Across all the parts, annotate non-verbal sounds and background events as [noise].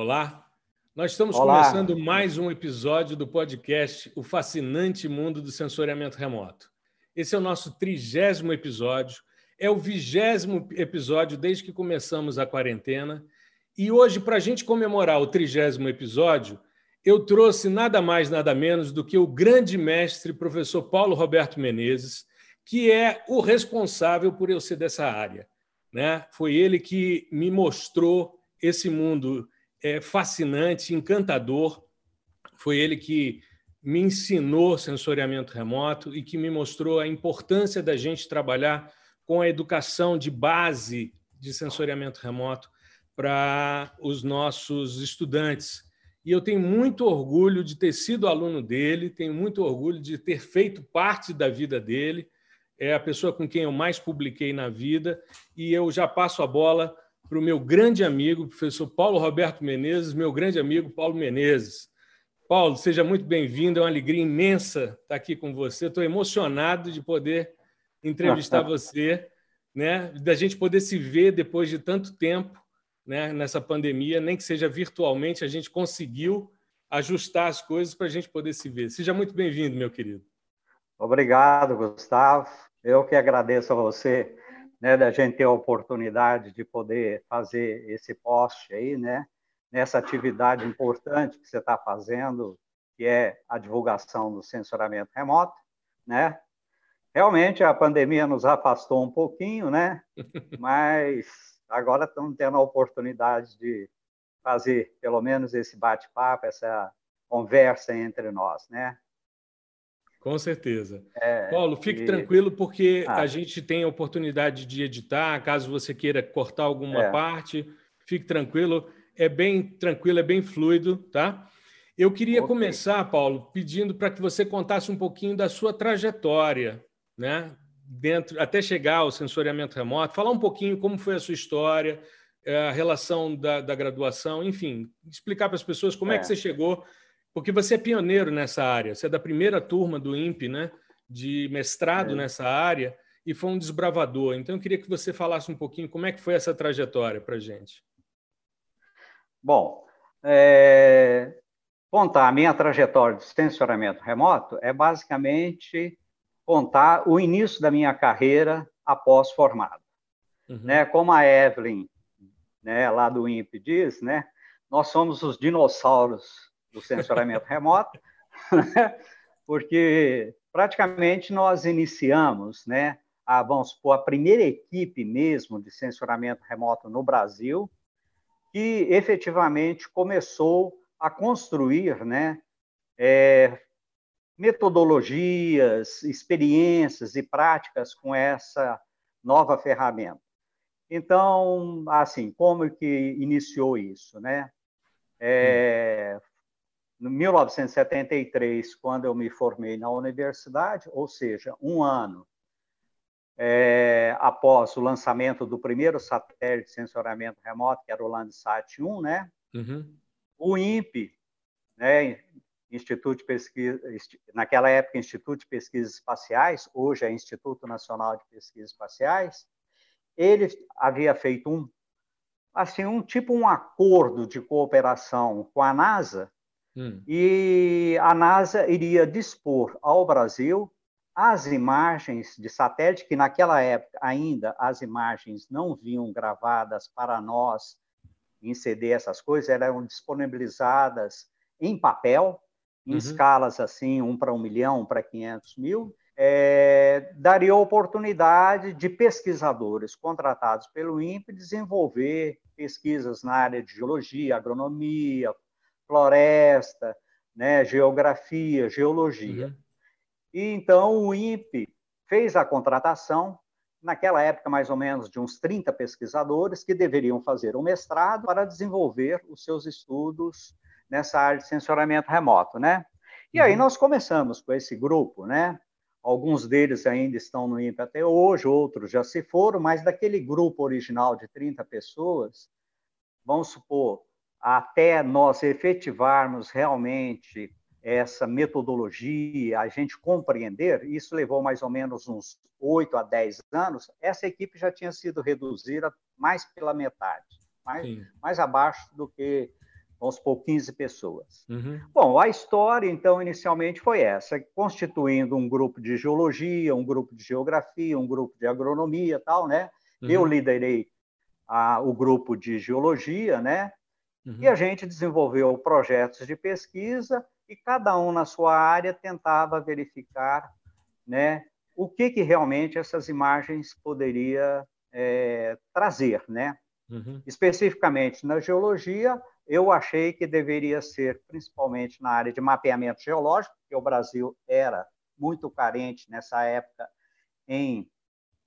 Olá, nós estamos Olá. começando mais um episódio do podcast O Fascinante Mundo do Sensoriamento Remoto. Esse é o nosso trigésimo episódio, é o vigésimo episódio desde que começamos a quarentena. E hoje, para a gente comemorar o trigésimo episódio, eu trouxe nada mais, nada menos do que o grande mestre, professor Paulo Roberto Menezes, que é o responsável por eu ser dessa área. Né? Foi ele que me mostrou esse mundo é, fascinante, encantador. Foi ele que me ensinou sensoriamento remoto e que me mostrou a importância da gente trabalhar com a educação de base de sensoriamento remoto para os nossos estudantes. E eu tenho muito orgulho de ter sido aluno dele, tenho muito orgulho de ter feito parte da vida dele. É a pessoa com quem eu mais publiquei na vida e eu já passo a bola para o meu grande amigo, professor Paulo Roberto Menezes, meu grande amigo Paulo Menezes. Paulo, seja muito bem-vindo, é uma alegria imensa estar aqui com você. Estou emocionado de poder entrevistar [laughs] você, né? da gente poder se ver depois de tanto tempo né? nessa pandemia, nem que seja virtualmente, a gente conseguiu ajustar as coisas para a gente poder se ver. Seja muito bem-vindo, meu querido. Obrigado, Gustavo. Eu que agradeço a você né, da gente ter a oportunidade de poder fazer esse post aí, né, nessa atividade importante que você está fazendo, que é a divulgação do censuramento remoto, né? Realmente a pandemia nos afastou um pouquinho, né? [laughs] Mas agora estamos tendo a oportunidade de fazer pelo menos esse bate-papo, essa conversa entre nós, né? Com certeza. É, Paulo, fique e... tranquilo, porque ah. a gente tem a oportunidade de editar. Caso você queira cortar alguma é. parte, fique tranquilo. É bem tranquilo, é bem fluido, tá? Eu queria okay. começar, Paulo, pedindo para que você contasse um pouquinho da sua trajetória, né? Dentro, até chegar ao sensoriamento remoto, falar um pouquinho como foi a sua história, eh, a relação da, da graduação, enfim, explicar para as pessoas como é, é que você chegou porque você é pioneiro nessa área, você é da primeira turma do INPE, né, de mestrado é. nessa área, e foi um desbravador. Então, eu queria que você falasse um pouquinho como é que foi essa trajetória para a gente. Bom, é... contar a minha trajetória de censuramento remoto é basicamente contar o início da minha carreira após formado. Uhum. Né? Como a Evelyn, né, lá do INPE diz, né, nós somos os dinossauros do sensoramento remoto, né? porque praticamente nós iniciamos, né, a, vamos supor, a primeira equipe mesmo de sensoramento remoto no Brasil, que efetivamente começou a construir, né, é, metodologias, experiências e práticas com essa nova ferramenta. Então, assim, como que iniciou isso, né? É, no 1973, quando eu me formei na universidade, ou seja, um ano é, após o lançamento do primeiro satélite de sensoramento remoto, que era o Landsat 1, né? Uhum. O INPE, né, Instituto de Pesquisa, naquela época Instituto de Pesquisas Espaciais, hoje é Instituto Nacional de Pesquisas Espaciais, ele havia feito um assim um tipo um acordo de cooperação com a NASA Hum. E a NASA iria dispor ao Brasil as imagens de satélite, que naquela época ainda as imagens não vinham gravadas para nós em CD, essas coisas, eram disponibilizadas em papel, em uhum. escalas assim, um para um milhão, um para 500 mil, é, daria oportunidade de pesquisadores contratados pelo INPE desenvolver pesquisas na área de geologia, agronomia, floresta, né, geografia, geologia. Uhum. E então o INPE fez a contratação, naquela época mais ou menos de uns 30 pesquisadores que deveriam fazer um mestrado para desenvolver os seus estudos nessa área de sensoramento remoto, né? E aí uhum. nós começamos com esse grupo, né? Alguns deles ainda estão no INPE até hoje, outros já se foram, mas daquele grupo original de 30 pessoas, vamos supor, até nós efetivarmos realmente essa metodologia, a gente compreender, isso levou mais ou menos uns 8 a 10 anos, essa equipe já tinha sido reduzida mais pela metade, mais, mais abaixo do que vamos supor, 15 pessoas. Uhum. Bom, a história, então, inicialmente foi essa, constituindo um grupo de geologia, um grupo de geografia, um grupo de agronomia tal, né? Uhum. Eu liderei a, o grupo de geologia, né? Uhum. E a gente desenvolveu projetos de pesquisa e cada um na sua área tentava verificar, né? O que, que realmente essas imagens poderia é, trazer, né? Uhum. Especificamente na geologia, eu achei que deveria ser principalmente na área de mapeamento geológico, porque o Brasil era muito carente nessa época em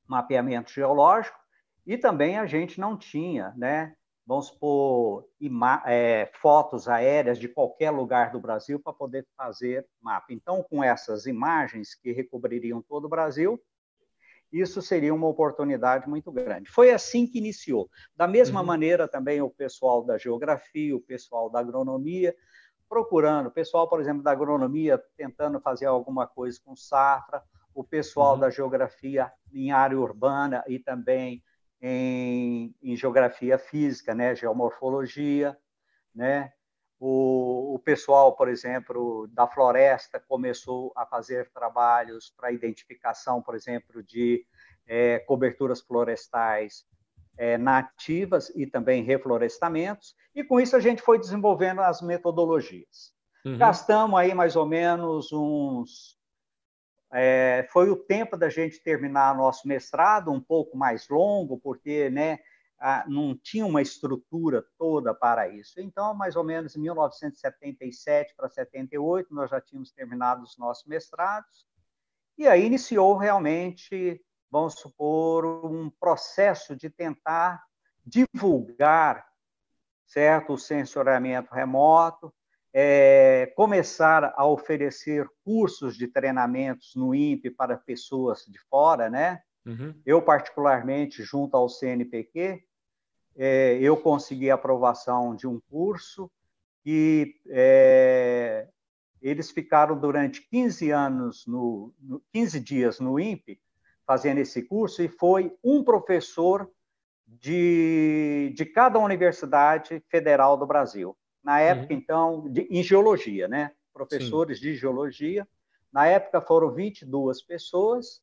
mapeamento geológico, e também a gente não tinha, né, vamos supor, é, fotos aéreas de qualquer lugar do Brasil para poder fazer mapa. Então, com essas imagens que recobririam todo o Brasil, isso seria uma oportunidade muito grande. Foi assim que iniciou. Da mesma uhum. maneira, também o pessoal da geografia, o pessoal da agronomia, procurando, o pessoal, por exemplo, da agronomia tentando fazer alguma coisa com safra, o pessoal uhum. da geografia em área urbana e também em, em geografia física, né, geomorfologia, né, o, o, pessoal, por exemplo, da floresta começou a fazer trabalhos para identificação, por exemplo, de é, coberturas florestais é, nativas e também reflorestamentos, e com isso a gente foi desenvolvendo as metodologias. Uhum. Gastamos aí mais ou menos uns é, foi o tempo da gente terminar nosso mestrado, um pouco mais longo, porque né, não tinha uma estrutura toda para isso. Então, mais ou menos em 1977 para 78, nós já tínhamos terminado os nossos mestrados, e aí iniciou realmente, vamos supor, um processo de tentar divulgar certo o sensoriamento remoto, é, começar a oferecer cursos de treinamentos no INPE para pessoas de fora, né? Uhum. Eu, particularmente, junto ao CNPq, é, eu consegui a aprovação de um curso e é, eles ficaram durante 15 anos, no, no, 15 dias no INPE, fazendo esse curso, e foi um professor de, de cada universidade federal do Brasil. Na época, uhum. então, de, em geologia, né? Professores Sim. de geologia. Na época foram 22 pessoas.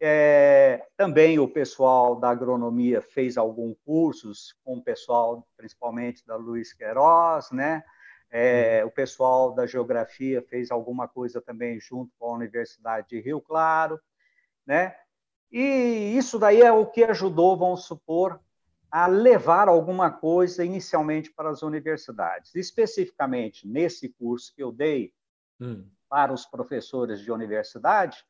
É, também o pessoal da agronomia fez alguns cursos com o pessoal, principalmente da Luiz Queiroz, né? É, uhum. O pessoal da geografia fez alguma coisa também junto com a Universidade de Rio Claro, né? E isso daí é o que ajudou, vamos supor, a levar alguma coisa inicialmente para as universidades. Especificamente nesse curso que eu dei hum. para os professores de universidade,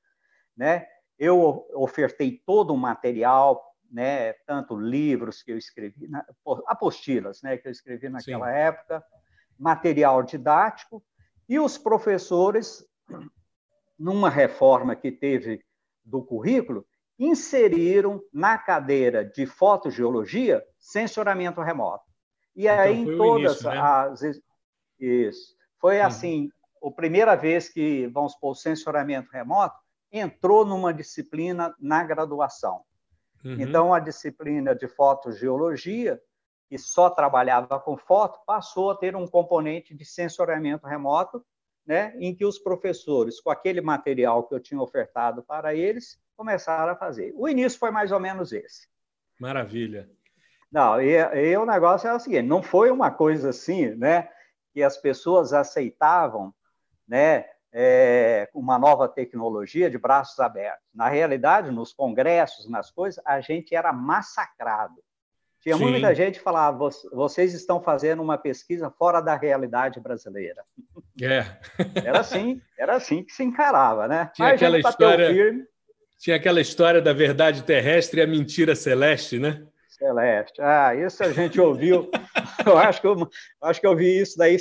né, eu ofertei todo um material, né, tanto livros que eu escrevi, apostilas, né, que eu escrevi naquela Sim. época, material didático, e os professores, numa reforma que teve do currículo, inseriram na cadeira de fotogeologia sensoramento remoto. E então, aí, em todas início, né? as. Isso. Foi uhum. assim, a primeira vez que, vamos supor, o sensoramento remoto entrou numa disciplina na graduação. Uhum. Então, a disciplina de fotogeologia, que só trabalhava com foto, passou a ter um componente de sensoramento remoto, né, em que os professores, com aquele material que eu tinha ofertado para eles, começaram a fazer. O início foi mais ou menos esse. Maravilha. Não, e, e o negócio é o seguinte: não foi uma coisa assim, né, que as pessoas aceitavam, né, é, uma nova tecnologia de braços abertos. Na realidade, nos congressos, nas coisas, a gente era massacrado. Tinha Sim. muita gente que falava: vocês estão fazendo uma pesquisa fora da realidade brasileira. É. Era assim, era assim que se encarava, né? Tinha Mas aquela história. Firme, tinha aquela história da verdade terrestre e a mentira celeste, né? Celeste. Ah, isso a gente ouviu. [laughs] eu acho que eu, acho que eu vi isso daí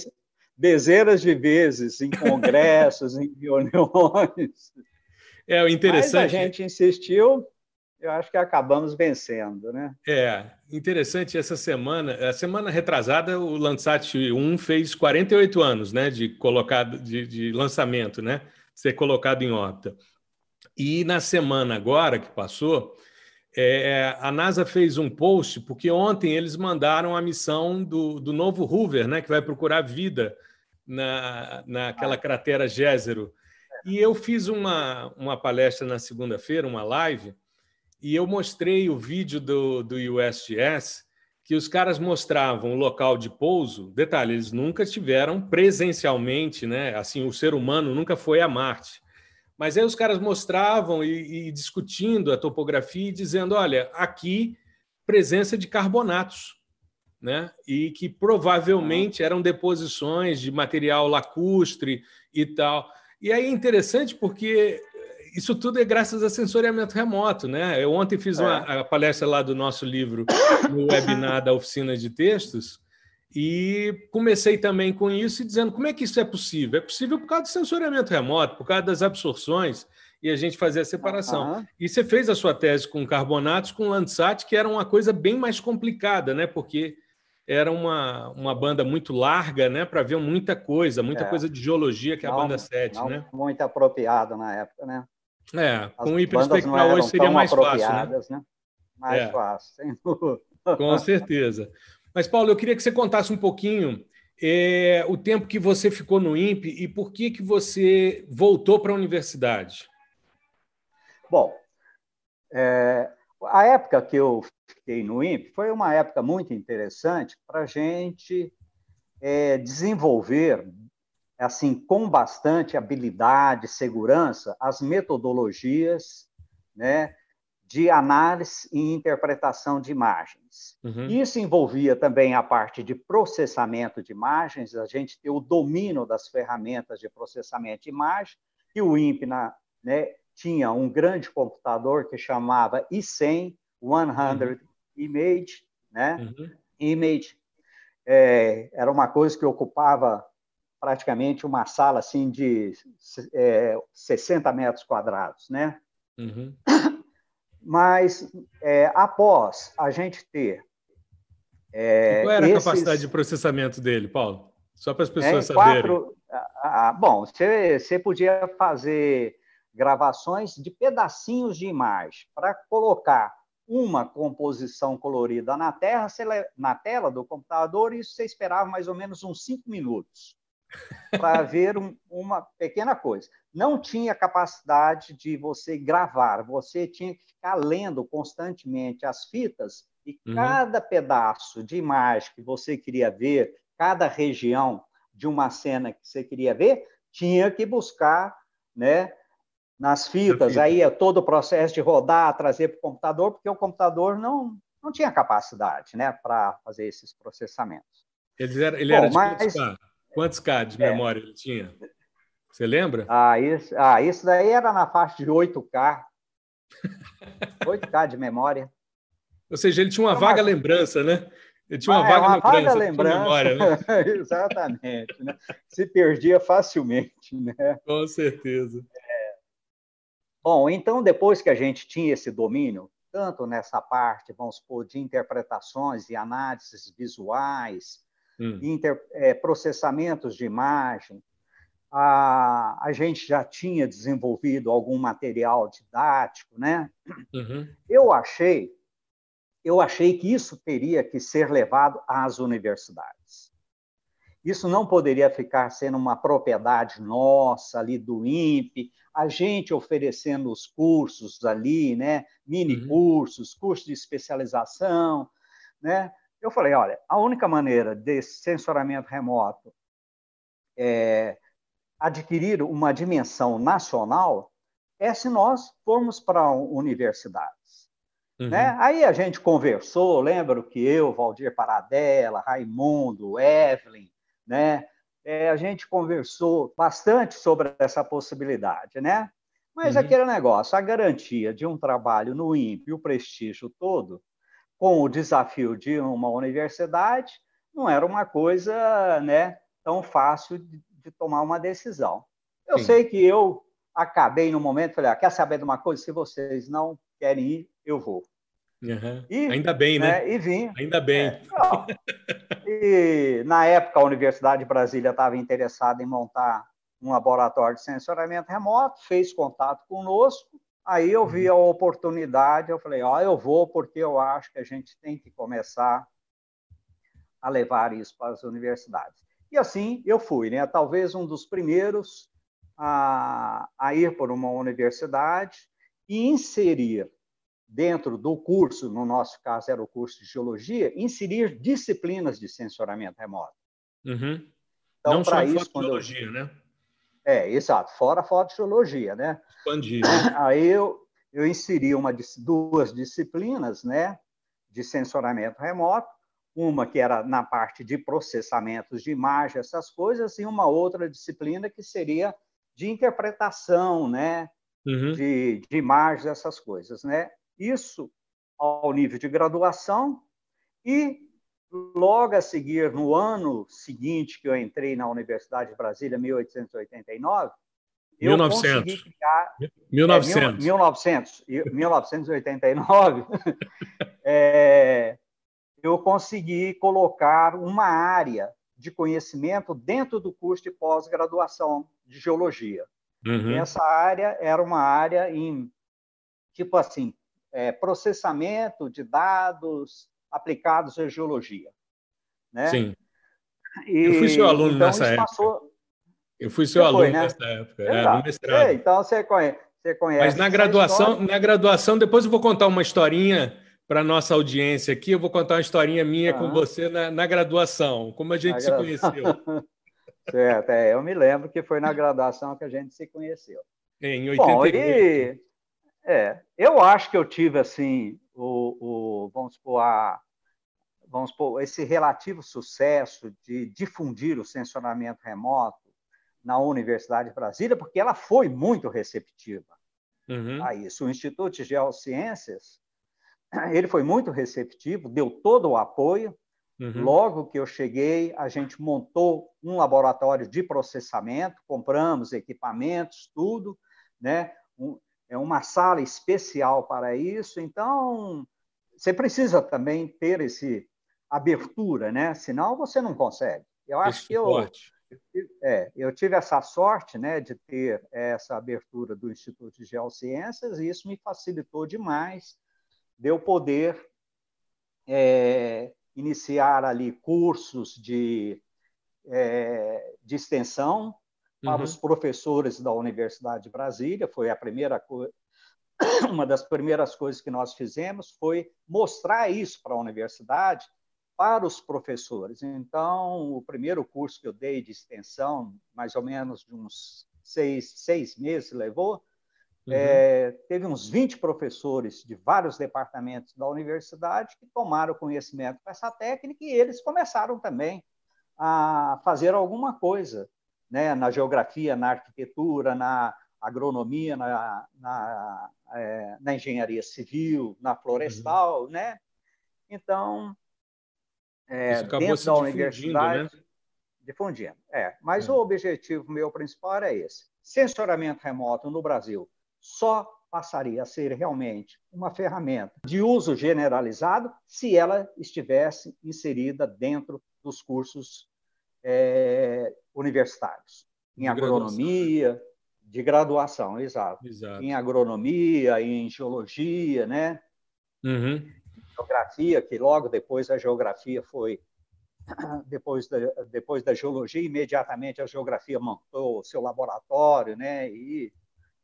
dezenas de vezes em congressos, em reuniões. É, o interessante. Mas a gente insistiu, eu acho que acabamos vencendo, né? É, interessante essa semana, a semana retrasada o Landsat 1 fez 48 anos, né, de colocado de, de lançamento, né, ser colocado em órbita. E na semana agora que passou, É, a NASA fez um post porque ontem eles mandaram a missão do, do novo Hoover, né, que vai procurar vida na, naquela cratera Gézero. E eu fiz uma, uma palestra na segunda-feira, uma live, e eu mostrei o vídeo do, do USGS que os caras mostravam o local de pouso. Detalhe, eles nunca estiveram presencialmente, né? Assim, o ser humano nunca foi a Marte. Mas aí os caras mostravam e, e discutindo a topografia e dizendo: olha, aqui presença de carbonatos, né? E que provavelmente eram deposições de material lacustre e tal. E aí é interessante porque isso tudo é graças a sensoriamento remoto, né? Eu ontem fiz uma é. palestra lá do nosso livro no [laughs] webinar da oficina de textos e comecei também com isso e dizendo como é que isso é possível? É possível por causa do sensoriamento remoto, por causa das absorções e a gente fazer a separação. Uhum. E você fez a sua tese com carbonatos, com Landsat, que era uma coisa bem mais complicada, né? Porque era uma, uma banda muito larga, né? Para ver muita coisa, muita é. coisa de geologia que é a banda 7, não né? Muito apropriado na época, né? É, com o hiperespectral hoje seria mais fácil, né? né? Mais é. fácil, sem dúvida. Com certeza. Mas, Paulo, eu queria que você contasse um pouquinho é, o tempo que você ficou no INPE e por que, que você voltou para a universidade. Bom, é, a época que eu fiquei no INPE foi uma época muito interessante para a gente é, desenvolver assim, com bastante habilidade, segurança, as metodologias né, de análise e interpretação de imagens. Uhum. Isso envolvia também a parte de processamento de imagens, a gente ter o domínio das ferramentas de processamento de imagem, e o INPE né, tinha um grande computador que chamava I100, 100 uhum. Image, né? Uhum. Image é, era uma coisa que ocupava praticamente uma sala assim de é, 60 metros quadrados, né? Uhum. [coughs] Mas é, após a gente ter é, qual era esses... a capacidade de processamento dele, Paulo? Só para as pessoas é, saberem. Quatro... Ah, ah, bom, você, você podia fazer gravações de pedacinhos de imagem para colocar uma composição colorida na, terra, na tela do computador, e isso você esperava mais ou menos uns cinco minutos para ver um, uma pequena coisa. Não tinha capacidade de você gravar, você tinha que ficar lendo constantemente as fitas e uhum. cada pedaço de imagem que você queria ver, cada região de uma cena que você queria ver, tinha que buscar, né, nas fitas. Aí é todo o processo de rodar, trazer para o computador, porque o computador não não tinha capacidade, né, para fazer esses processamentos. Ele era, ele Bom, era de mas, Quantos K de é. memória ele tinha? Você lembra? Ah isso, ah, isso daí era na faixa de 8K. 8K [laughs] de memória. Ou seja, ele tinha uma vaga lembrança, né? Ele tinha uma ah, vaga é uma lembrança. Vaga lembrança. Memória, né? [laughs] Exatamente. Né? Se perdia facilmente. Né? Com certeza. É. Bom, então, depois que a gente tinha esse domínio, tanto nessa parte, vamos supor, de interpretações e análises visuais, hum. inter, é, processamentos de imagem. A, a gente já tinha desenvolvido algum material didático, né? Uhum. Eu achei, eu achei que isso teria que ser levado às universidades. Isso não poderia ficar sendo uma propriedade nossa ali do INPE, a gente oferecendo os cursos ali, né? Mini uhum. cursos, cursos de especialização, né? Eu falei, olha, a única maneira desse sensoramento remoto é, adquirir uma dimensão nacional é se nós formos para universidades. Uhum. Né? Aí a gente conversou, lembro que eu, Valdir Paradela, Raimundo, Evelyn, né? É, a gente conversou bastante sobre essa possibilidade, né? Mas uhum. aquele negócio, a garantia de um trabalho no INPE, o prestígio todo, com o desafio de uma universidade, não era uma coisa né, tão fácil de, de tomar uma decisão. Eu Sim. sei que eu acabei no momento, falei, ah, quer saber de uma coisa? Se vocês não querem ir, eu vou. Uhum. E, Ainda bem, né? né? E vim. Ainda bem. É, e na época a Universidade de Brasília estava interessada em montar um laboratório de sensoramento remoto, fez contato conosco, Aí eu vi a oportunidade, eu falei, ó, eu vou porque eu acho que a gente tem que começar a levar isso para as universidades. E assim eu fui, né? Talvez um dos primeiros a, a ir para uma universidade e inserir dentro do curso, no nosso caso era o curso de geologia, inserir disciplinas de sensoramento remoto. Uhum. Então, Não só isso, fotologia, eu... né? É, exato, fora a fotogeologia, né? Expandir. [coughs] Aí eu, eu inseri uma, duas disciplinas, né, de sensoramento remoto, uma que era na parte de processamentos de imagem, essas coisas, e uma outra disciplina que seria de interpretação, né, uhum. de, de imagens, essas coisas, né? Isso ao nível de graduação e logo a seguir, no ano seguinte que eu entrei na Universidade de Brasília, 1889, 1900. eu consegui criar... 1900. É, 1900, 1989, [laughs] é, eu consegui colocar uma área de conhecimento dentro do curso de pós-graduação de geologia. Uhum. essa área era uma área em, tipo assim, é, processamento de dados aplicados à geologia. Né? Sim. E, eu fui seu aluno então, nessa época. Passou... Eu fui seu aluno foi, né? nessa época, é, no mestrado. É, então você conhece, você conhece. Mas na graduação, na graduação, depois eu vou contar uma historinha para nossa audiência aqui. Eu vou contar uma historinha minha com você na, na, graduação, como a gente na se conheceu. [laughs] certo, é, eu me lembro que foi na graduação que a gente se conheceu. Em 88. Bom, e, é, eu acho que eu tive assim o, o vamos supor a vamos supor esse relativo sucesso de difundir o sensoramento remoto na Universidade de Brasília, porque ela foi muito receptiva uhum. a isso. O Instituto de Geociências ele foi muito receptivo, deu todo o apoio. Uhum. Logo que eu cheguei, a gente montou um laboratório de processamento, compramos equipamentos, tudo, né? Um, é uma sala especial para isso. Então, você precisa também ter esse abertura, né? Senão você não consegue. Eu acho Esse que eu, é, eu tive essa sorte, né, de ter essa abertura do Instituto de Geociências e isso me facilitou demais de eu poder é, iniciar ali cursos de, é, de extensão para uhum. os professores da Universidade de Brasília. Foi a primeira coisa, [coughs] uma das primeiras coisas que nós fizemos foi mostrar isso para a universidade, para os professores. Então, o primeiro curso que eu dei de extensão, mais ou menos de uns seis, seis meses levou, uhum. é, teve uns 20 professores de vários departamentos da universidade que tomaram conhecimento com essa técnica e eles começaram também a fazer alguma coisa né, na geografia, na arquitetura, na agronomia, na, na, é, na engenharia civil, na florestal, uhum. né? Então, é, dentro da universidade, né? difundindo. É, mas é. o objetivo meu principal era esse. Sensoramento remoto no Brasil só passaria a ser realmente uma ferramenta de uso generalizado se ela estivesse inserida dentro dos cursos é, universitários, em de agronomia, graduação. de graduação, exato. exato. Em agronomia, em geologia, né? Uhum. Geografia, que logo depois a geografia foi [clears throat] depois da, depois da geologia, imediatamente a geografia montou o seu laboratório, né? E,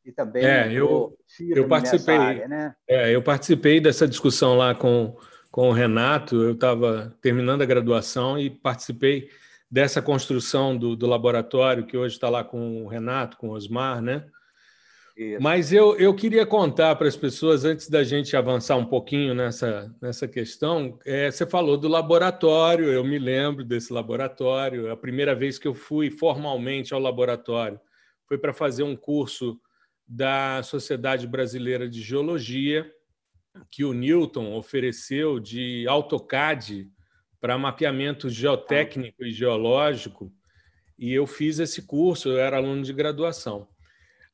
e também é, eu, eu participei, área, né? É, eu participei dessa discussão lá com, com o Renato. Eu estava terminando a graduação e participei dessa construção do, do laboratório, que hoje está lá com o Renato, com o Osmar, né? Isso. Mas eu, eu queria contar para as pessoas, antes da gente avançar um pouquinho nessa, nessa questão, é, você falou do laboratório, eu me lembro desse laboratório. A primeira vez que eu fui formalmente ao laboratório foi para fazer um curso da Sociedade Brasileira de Geologia, que o Newton ofereceu de AutoCAD para mapeamento geotécnico e geológico, e eu fiz esse curso, eu era aluno de graduação.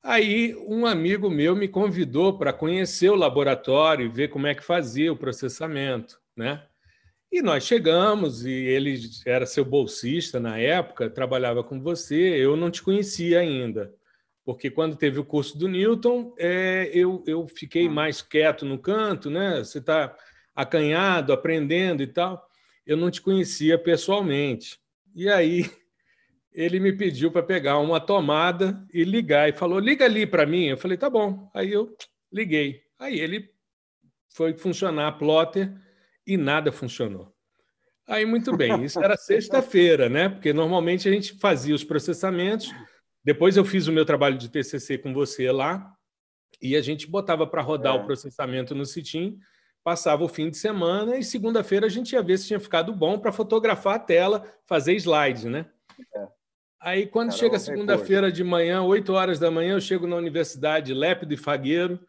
Aí um amigo meu me convidou para conhecer o laboratório e ver como é que fazia o processamento, né? E nós chegamos e ele era seu bolsista na época, trabalhava com você, eu não te conhecia ainda, porque quando teve o curso do Newton, é, eu, eu fiquei mais quieto no canto, né? Você está acanhado, aprendendo e tal. Eu não te conhecia pessoalmente. E aí [laughs] ele me pediu para pegar uma tomada e ligar. E falou: liga ali para mim. Eu falei: tá bom. Aí eu liguei. Aí ele foi funcionar a plotter e nada funcionou. Aí, muito bem, isso era [laughs] sexta-feira, né? Porque normalmente a gente fazia os processamentos. Depois eu fiz o meu trabalho de TCC com você lá e a gente botava para rodar é. o processamento no Citim, passava o fim de semana e segunda-feira a gente ia ver se tinha ficado bom para fotografar a tela, fazer slides, né? É. Aí, quando Caramba, chega segunda-feira de manhã, 8 horas da manhã, eu chego na universidade Lépido e Fagueiro.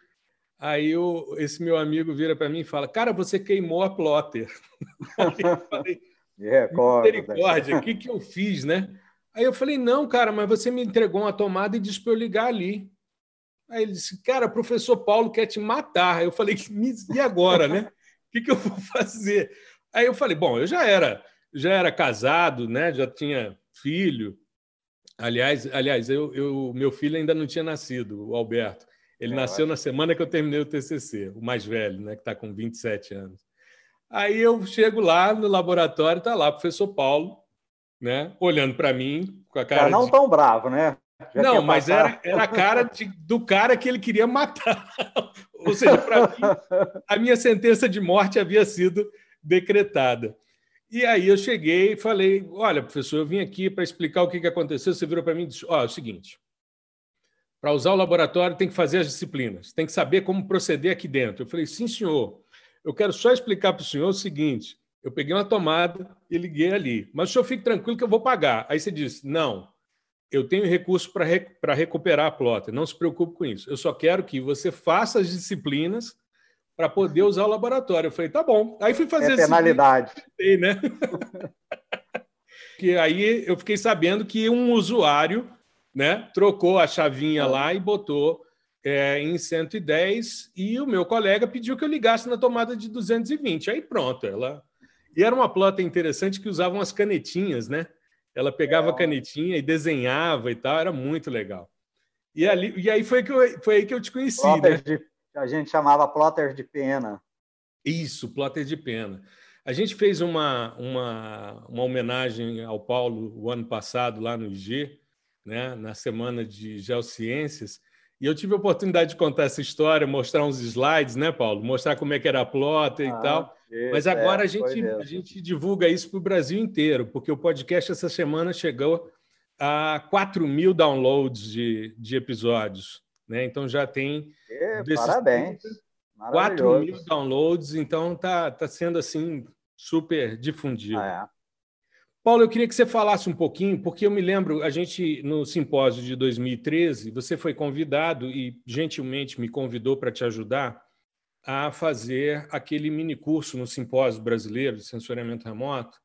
Aí eu, esse meu amigo vira para mim e fala: Cara, você queimou a plotter. [laughs] Eu falei: Misericórdia, o que, que eu fiz, né? Aí eu falei: Não, cara, mas você me entregou uma tomada e disse para eu ligar ali. Aí ele disse: Cara, professor Paulo quer te matar. Aí eu falei: E agora, né? O que, que eu vou fazer? Aí eu falei: Bom, eu já era, já era casado, né? Já tinha filho. Aliás, aliás eu, eu, meu filho ainda não tinha nascido, o Alberto. Ele é, nasceu na semana que eu terminei o TCC, o mais velho, né, que está com 27 anos. Aí eu chego lá no laboratório, está lá o professor Paulo, né, olhando para mim com a cara. Não de... tão bravo, né? Já não, mas era, era a cara de, do cara que ele queria matar. [laughs] Ou seja, para mim, a minha sentença de morte havia sido decretada. E aí eu cheguei e falei: Olha, professor, eu vim aqui para explicar o que, que aconteceu. Você virou para mim e disse: Ó, oh, é o seguinte. Para usar o laboratório, tem que fazer as disciplinas, tem que saber como proceder aqui dentro. Eu falei: Sim, senhor. Eu quero só explicar para o senhor o seguinte: eu peguei uma tomada e liguei ali, mas o senhor fique tranquilo que eu vou pagar. Aí você disse: Não, eu tenho recurso para rec recuperar a plota, não se preocupe com isso. Eu só quero que você faça as disciplinas para poder usar o laboratório. Eu falei, tá bom. Aí fui fazer é penalidade. Assim, né? [laughs] que aí eu fiquei sabendo que um usuário né, trocou a chavinha é. lá e botou é, em 110 e o meu colega pediu que eu ligasse na tomada de 220. Aí pronto, ela. E era uma plota interessante que usava umas canetinhas, né? Ela pegava é. a canetinha e desenhava e tal, era muito legal. E, ali, e aí foi, que eu, foi aí que eu te conheci, né? De a gente chamava plotter de pena. Isso, plotter de pena. A gente fez uma, uma, uma homenagem ao Paulo o ano passado lá no IG, né, na semana de Geociências, e eu tive a oportunidade de contar essa história, mostrar uns slides, né, Paulo? Mostrar como é que era a plotter ah, e tal. Isso, Mas agora é, a, gente, a gente divulga isso para o Brasil inteiro, porque o podcast essa semana chegou a 4 mil downloads de, de episódios. Né? Então já tem. E, parabéns. 4 mil downloads, então está tá sendo assim super difundido. Ah, é. Paulo, eu queria que você falasse um pouquinho, porque eu me lembro, a gente, no simpósio de 2013, você foi convidado e gentilmente me convidou para te ajudar a fazer aquele mini curso no simpósio brasileiro de sensoriamento remoto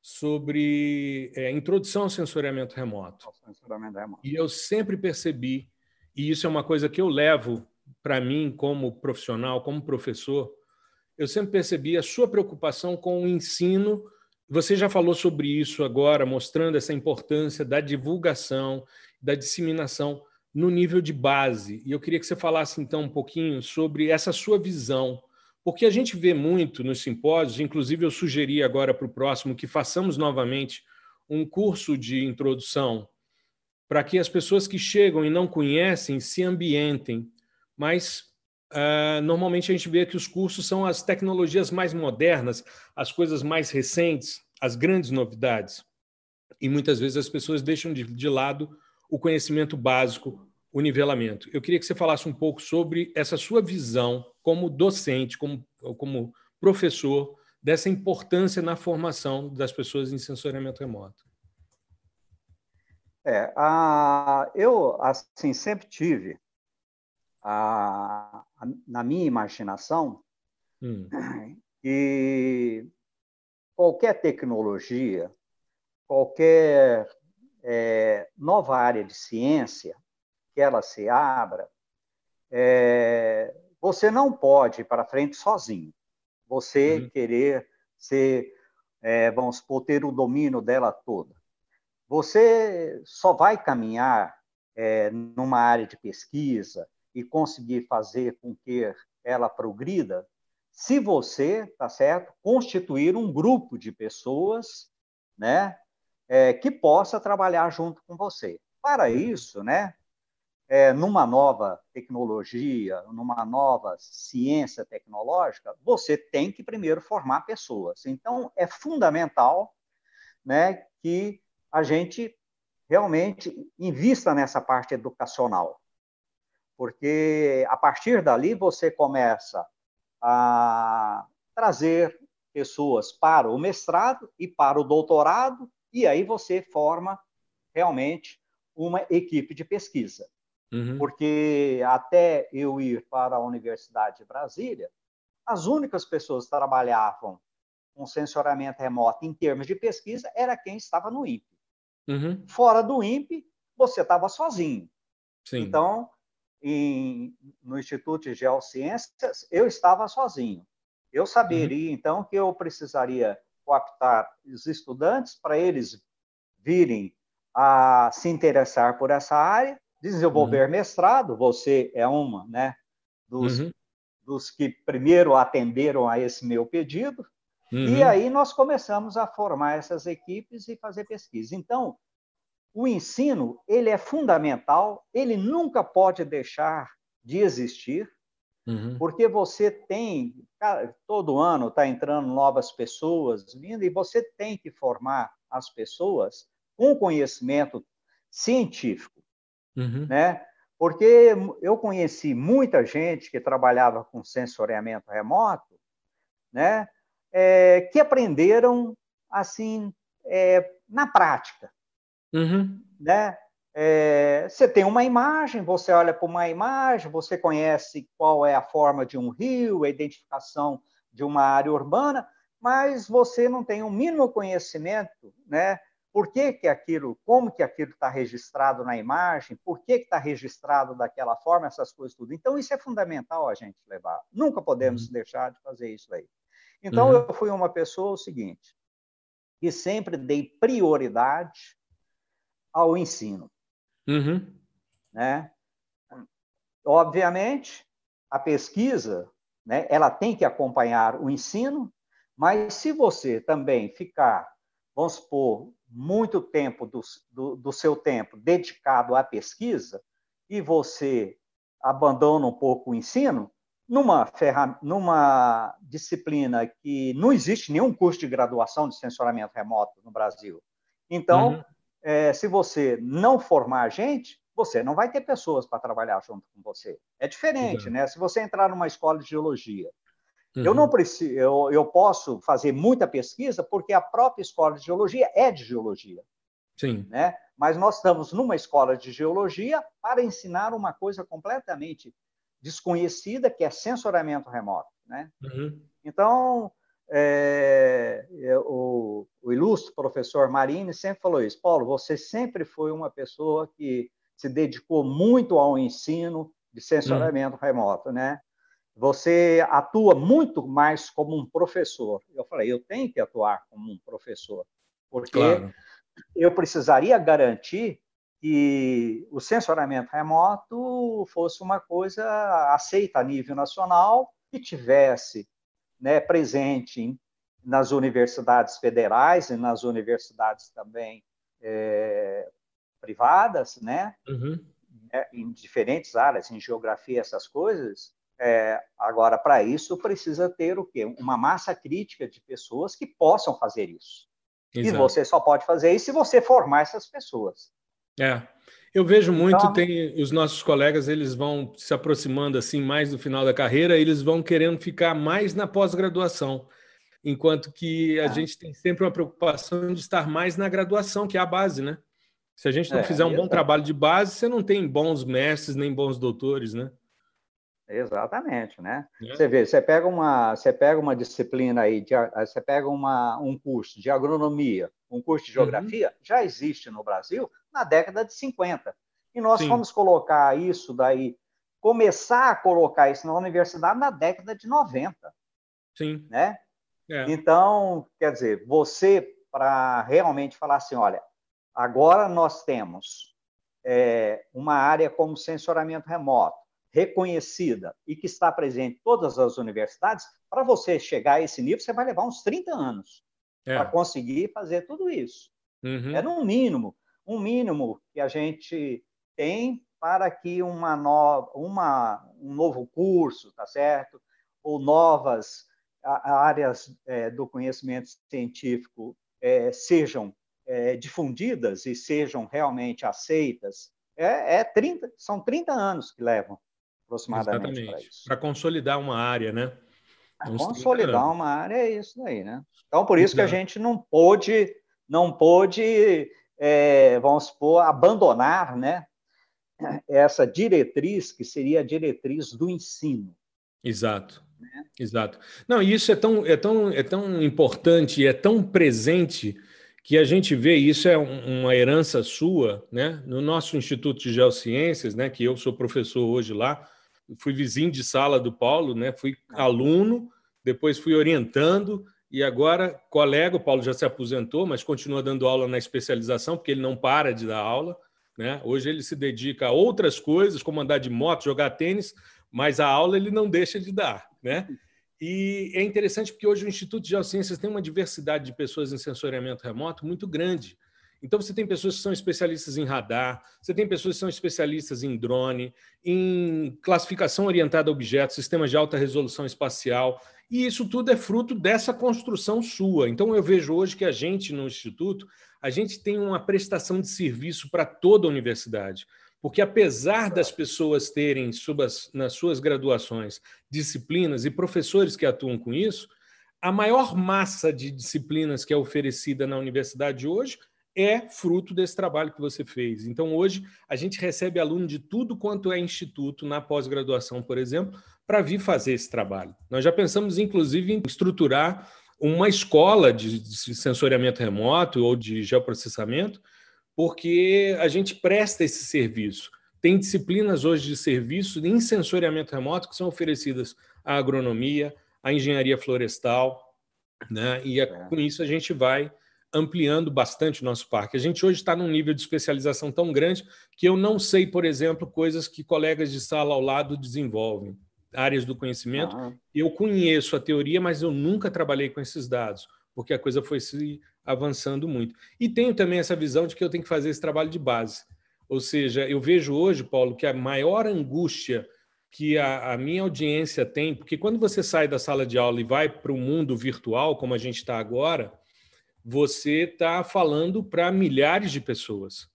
sobre é, introdução ao sensoriamento remoto. sensoriamento remoto. E eu sempre percebi e isso é uma coisa que eu levo para mim como profissional, como professor, eu sempre percebi a sua preocupação com o ensino. Você já falou sobre isso agora, mostrando essa importância da divulgação, da disseminação no nível de base. E eu queria que você falasse então um pouquinho sobre essa sua visão, porque a gente vê muito nos simpósios, inclusive eu sugeri agora para o próximo que façamos novamente um curso de introdução para que as pessoas que chegam e não conhecem se ambientem. Mas uh, normalmente a gente vê que os cursos são as tecnologias mais modernas, as coisas mais recentes, as grandes novidades. E muitas vezes as pessoas deixam de, de lado o conhecimento básico, o nivelamento. Eu queria que você falasse um pouco sobre essa sua visão como docente, como, como professor, dessa importância na formação das pessoas em sensoriamento remoto. É, a, eu assim sempre tive a, a, na minha imaginação hum. que qualquer tecnologia, qualquer é, nova área de ciência que ela se abra, é, você não pode ir para frente sozinho. Você uhum. querer ser, é, vamos supor, ter o domínio dela toda. Você só vai caminhar é, numa área de pesquisa e conseguir fazer com que ela progrida, se você, tá certo, constituir um grupo de pessoas, né, é, que possa trabalhar junto com você. Para isso, né, é, numa nova tecnologia, numa nova ciência tecnológica, você tem que primeiro formar pessoas. Então, é fundamental né, que a gente realmente invista nessa parte educacional, porque a partir dali você começa a trazer pessoas para o mestrado e para o doutorado, e aí você forma realmente uma equipe de pesquisa. Uhum. Porque até eu ir para a Universidade de Brasília, as únicas pessoas que trabalhavam com sensoriamento remoto em termos de pesquisa era quem estava no INPE. Uhum. Fora do INPE, você estava sozinho. Sim. Então, em, no Instituto de Geociências, eu estava sozinho. Eu saberia, uhum. então, que eu precisaria cooptar os estudantes para eles virem a se interessar por essa área, desenvolver uhum. mestrado, você é uma né, dos, uhum. dos que primeiro atenderam a esse meu pedido, e uhum. aí nós começamos a formar essas equipes e fazer pesquisa. Então, o ensino ele é fundamental, ele nunca pode deixar de existir, uhum. porque você tem todo ano está entrando novas pessoas vindo e você tem que formar as pessoas com conhecimento científico, uhum. né? Porque eu conheci muita gente que trabalhava com sensoriamento remoto, né? É, que aprenderam assim é, na prática. Uhum. Né? É, você tem uma imagem, você olha para uma imagem, você conhece qual é a forma de um rio, a identificação de uma área urbana, mas você não tem o um mínimo conhecimento, né? Por que, que aquilo, como que aquilo está registrado na imagem, por que está registrado daquela forma, essas coisas tudo. Então, isso é fundamental a gente levar. Nunca podemos uhum. deixar de fazer isso aí. Então, uhum. eu fui uma pessoa o seguinte, que sempre dei prioridade ao ensino. Uhum. Né? Obviamente, a pesquisa né, ela tem que acompanhar o ensino, mas se você também ficar, vamos supor, muito tempo do, do, do seu tempo dedicado à pesquisa e você abandona um pouco o ensino, numa, ferram... numa disciplina que não existe nenhum curso de graduação de sensoramento remoto no Brasil. Então, uhum é, se você não formar gente, você não vai ter pessoas para trabalhar junto com você. É diferente, né? Se você entrar numa escola de geologia, uhum. eu não preciso, eu, eu posso fazer muita pesquisa porque a própria escola de geologia é de geologia. Sim. Né? Mas nós estamos numa escola de geologia para ensinar uma coisa completamente desconhecida, que é sensoriamento remoto, né? Uhum. Então, é, é, o, o, ilustre professor Marini sempre falou isso. Paulo, você sempre foi uma pessoa que se dedicou muito ao ensino de sensoriamento hum. remoto, né? Você atua muito mais como um professor. Eu falei, eu tenho que atuar como um professor, porque claro. eu precisaria garantir que o sensoriamento remoto fosse uma coisa aceita a nível nacional, que tivesse né, presente nas universidades federais e nas universidades também é, privadas, né? Uhum. É, em diferentes áreas, em geografia, essas coisas. É, agora, para isso, precisa ter o quê? Uma massa crítica de pessoas que possam fazer isso. Exato. E você só pode fazer isso se você formar essas pessoas. É. Eu vejo muito, então, tem os nossos colegas, eles vão se aproximando assim mais do final da carreira, eles vão querendo ficar mais na pós-graduação, enquanto que a é. gente tem sempre uma preocupação de estar mais na graduação, que é a base, né? Se a gente não é, fizer um bom trabalho de base, você não tem bons mestres nem bons doutores, né? Exatamente, né? É. Você vê, você pega uma, você pega uma disciplina aí, de, você pega uma, um curso de agronomia, um curso de uhum. geografia, uhum. já existe no Brasil na década de 50. E nós Sim. fomos colocar isso daí, começar a colocar isso na universidade na década de 90. Sim. Né? É. Então, quer dizer, você, para realmente falar assim, olha, agora nós temos é, uma área como sensoramento remoto, reconhecida e que está presente em todas as universidades, para você chegar a esse nível, você vai levar uns 30 anos é. para conseguir fazer tudo isso. Uhum. É no mínimo, um mínimo que a gente tem para que uma nova, uma, um novo curso, tá certo? Ou novas áreas é, do conhecimento científico é, sejam é, difundidas e sejam realmente aceitas, é, é 30, são 30 anos que levam aproximadamente para isso. Para consolidar uma área, né? consolidar uma área é isso daí, né? Então, por isso que a gente não pôde, não pôde, é, vamos supor, abandonar, né? Essa diretriz que seria a diretriz do ensino. Exato. Né? Exato. Não, e isso é tão, é, tão, é tão importante é tão presente que a gente vê isso é uma herança sua, né? No nosso Instituto de Geociências, né? Que eu sou professor hoje lá, fui vizinho de sala do Paulo, né? Fui aluno, depois fui orientando e agora colega. O Paulo já se aposentou, mas continua dando aula na especialização porque ele não para de dar aula, né? Hoje ele se dedica a outras coisas, como andar de moto, jogar tênis, mas a aula ele não deixa de dar, né? E é interessante porque hoje o Instituto de Geociências tem uma diversidade de pessoas em sensoriamento remoto muito grande. Então, você tem pessoas que são especialistas em radar, você tem pessoas que são especialistas em drone, em classificação orientada a objetos, sistemas de alta resolução espacial, e isso tudo é fruto dessa construção sua. Então, eu vejo hoje que a gente, no Instituto, a gente tem uma prestação de serviço para toda a universidade. Porque, apesar das pessoas terem subas, nas suas graduações disciplinas e professores que atuam com isso, a maior massa de disciplinas que é oferecida na universidade hoje é fruto desse trabalho que você fez. Então, hoje, a gente recebe aluno de tudo quanto é instituto, na pós-graduação, por exemplo, para vir fazer esse trabalho. Nós já pensamos, inclusive, em estruturar uma escola de sensoriamento remoto ou de geoprocessamento porque a gente presta esse serviço. Tem disciplinas hoje de serviço em sensoriamento remoto que são oferecidas à agronomia, à engenharia florestal, né? e é. com isso a gente vai ampliando bastante o nosso parque. A gente hoje está num nível de especialização tão grande que eu não sei, por exemplo, coisas que colegas de sala ao lado desenvolvem, áreas do conhecimento. Uhum. Eu conheço a teoria, mas eu nunca trabalhei com esses dados, porque a coisa foi se avançando muito. E tenho também essa visão de que eu tenho que fazer esse trabalho de base. Ou seja, eu vejo hoje, Paulo, que a maior angústia que a, a minha audiência tem, porque quando você sai da sala de aula e vai para o mundo virtual, como a gente está agora, você está falando para milhares de pessoas.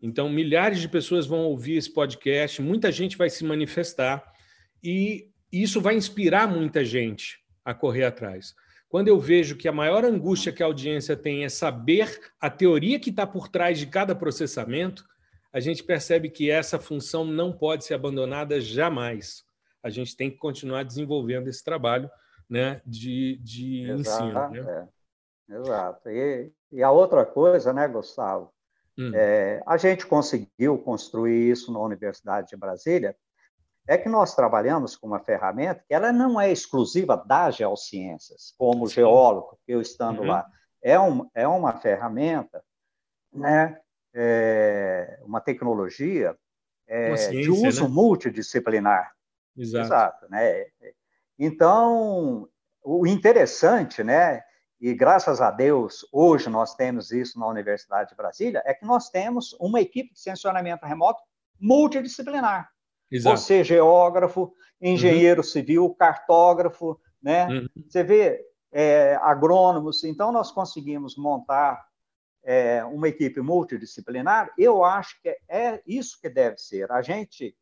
Então, milhares de pessoas vão ouvir esse podcast, muita gente vai se manifestar e isso vai inspirar muita gente a correr atrás. Quando eu vejo que a maior angústia que a audiência tem é saber a teoria que está por trás de cada processamento, a gente percebe que essa função não pode ser abandonada jamais. A gente tem que continuar desenvolvendo esse trabalho né, de, de Exato, ensino. Né? É. Exato. E, e, a outra coisa, né, Gustavo? Hum. É, a gente conseguiu construir isso na Universidade de Brasília é que nós trabalhamos com uma ferramenta que ela não é exclusiva das geociências, como Sim. geólogo, eu estando uhum. lá. É, um, é uma ferramenta, né, é uma tecnologia é, uma ciência, de uso né? multidisciplinar. Exato. Exato né? Então, o interessante, né, e graças a Deus, hoje nós temos isso na Universidade de Brasília, é que nós temos uma equipe de sensionamento remoto multidisciplinar. Exato. Você, geógrafo, engenheiro uhum. civil, cartógrafo, né? Uhum. Você vê é, agrônomos. Então, nós conseguimos montar é, uma equipe multidisciplinar. Eu acho que é isso que deve ser. A gente,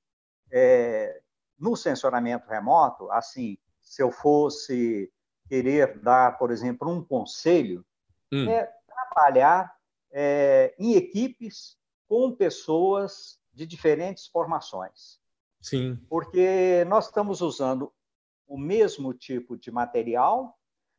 é, no sensoramento remoto, assim, se eu fosse querer dar, por exemplo, um conselho, hum. é trabalhar é, em equipes com pessoas de diferentes formações. Sim. Porque nós estamos usando o mesmo tipo de material,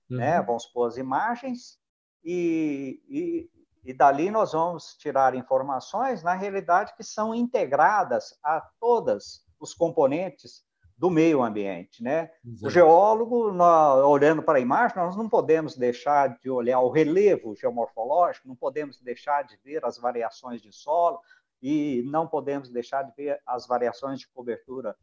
uhum. né? vamos supor as imagens, e, e, e dali nós vamos tirar informações, na realidade, que são integradas a todos os componentes do meio ambiente, né? Exato. O geólogo, nós, olhando para a imagem, nós não podemos deixar de olhar o relevo geomorfológico, não podemos deixar de ver as variações de solo, e não podemos deixar de ver as variações de cobertura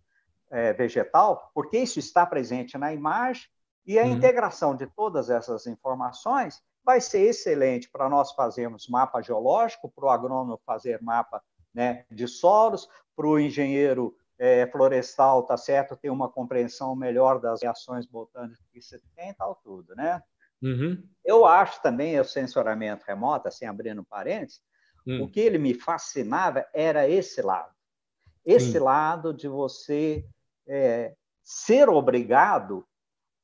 é, vegetal, porque isso está presente na imagem e a uhum. integração de todas essas informações vai ser excelente para nós fazermos mapa geológico, para o agrônomo fazer mapa né, de solos, para o engenheiro é, florestal, tá certo, ter uma compreensão melhor das reações botânicas que você tem, tal tudo, né? Uhum. Eu acho também o sensoramento remoto, assim, abrindo parênteses, uhum. o que ele me fascinava era esse lado. Esse Sim. lado de você é, ser obrigado,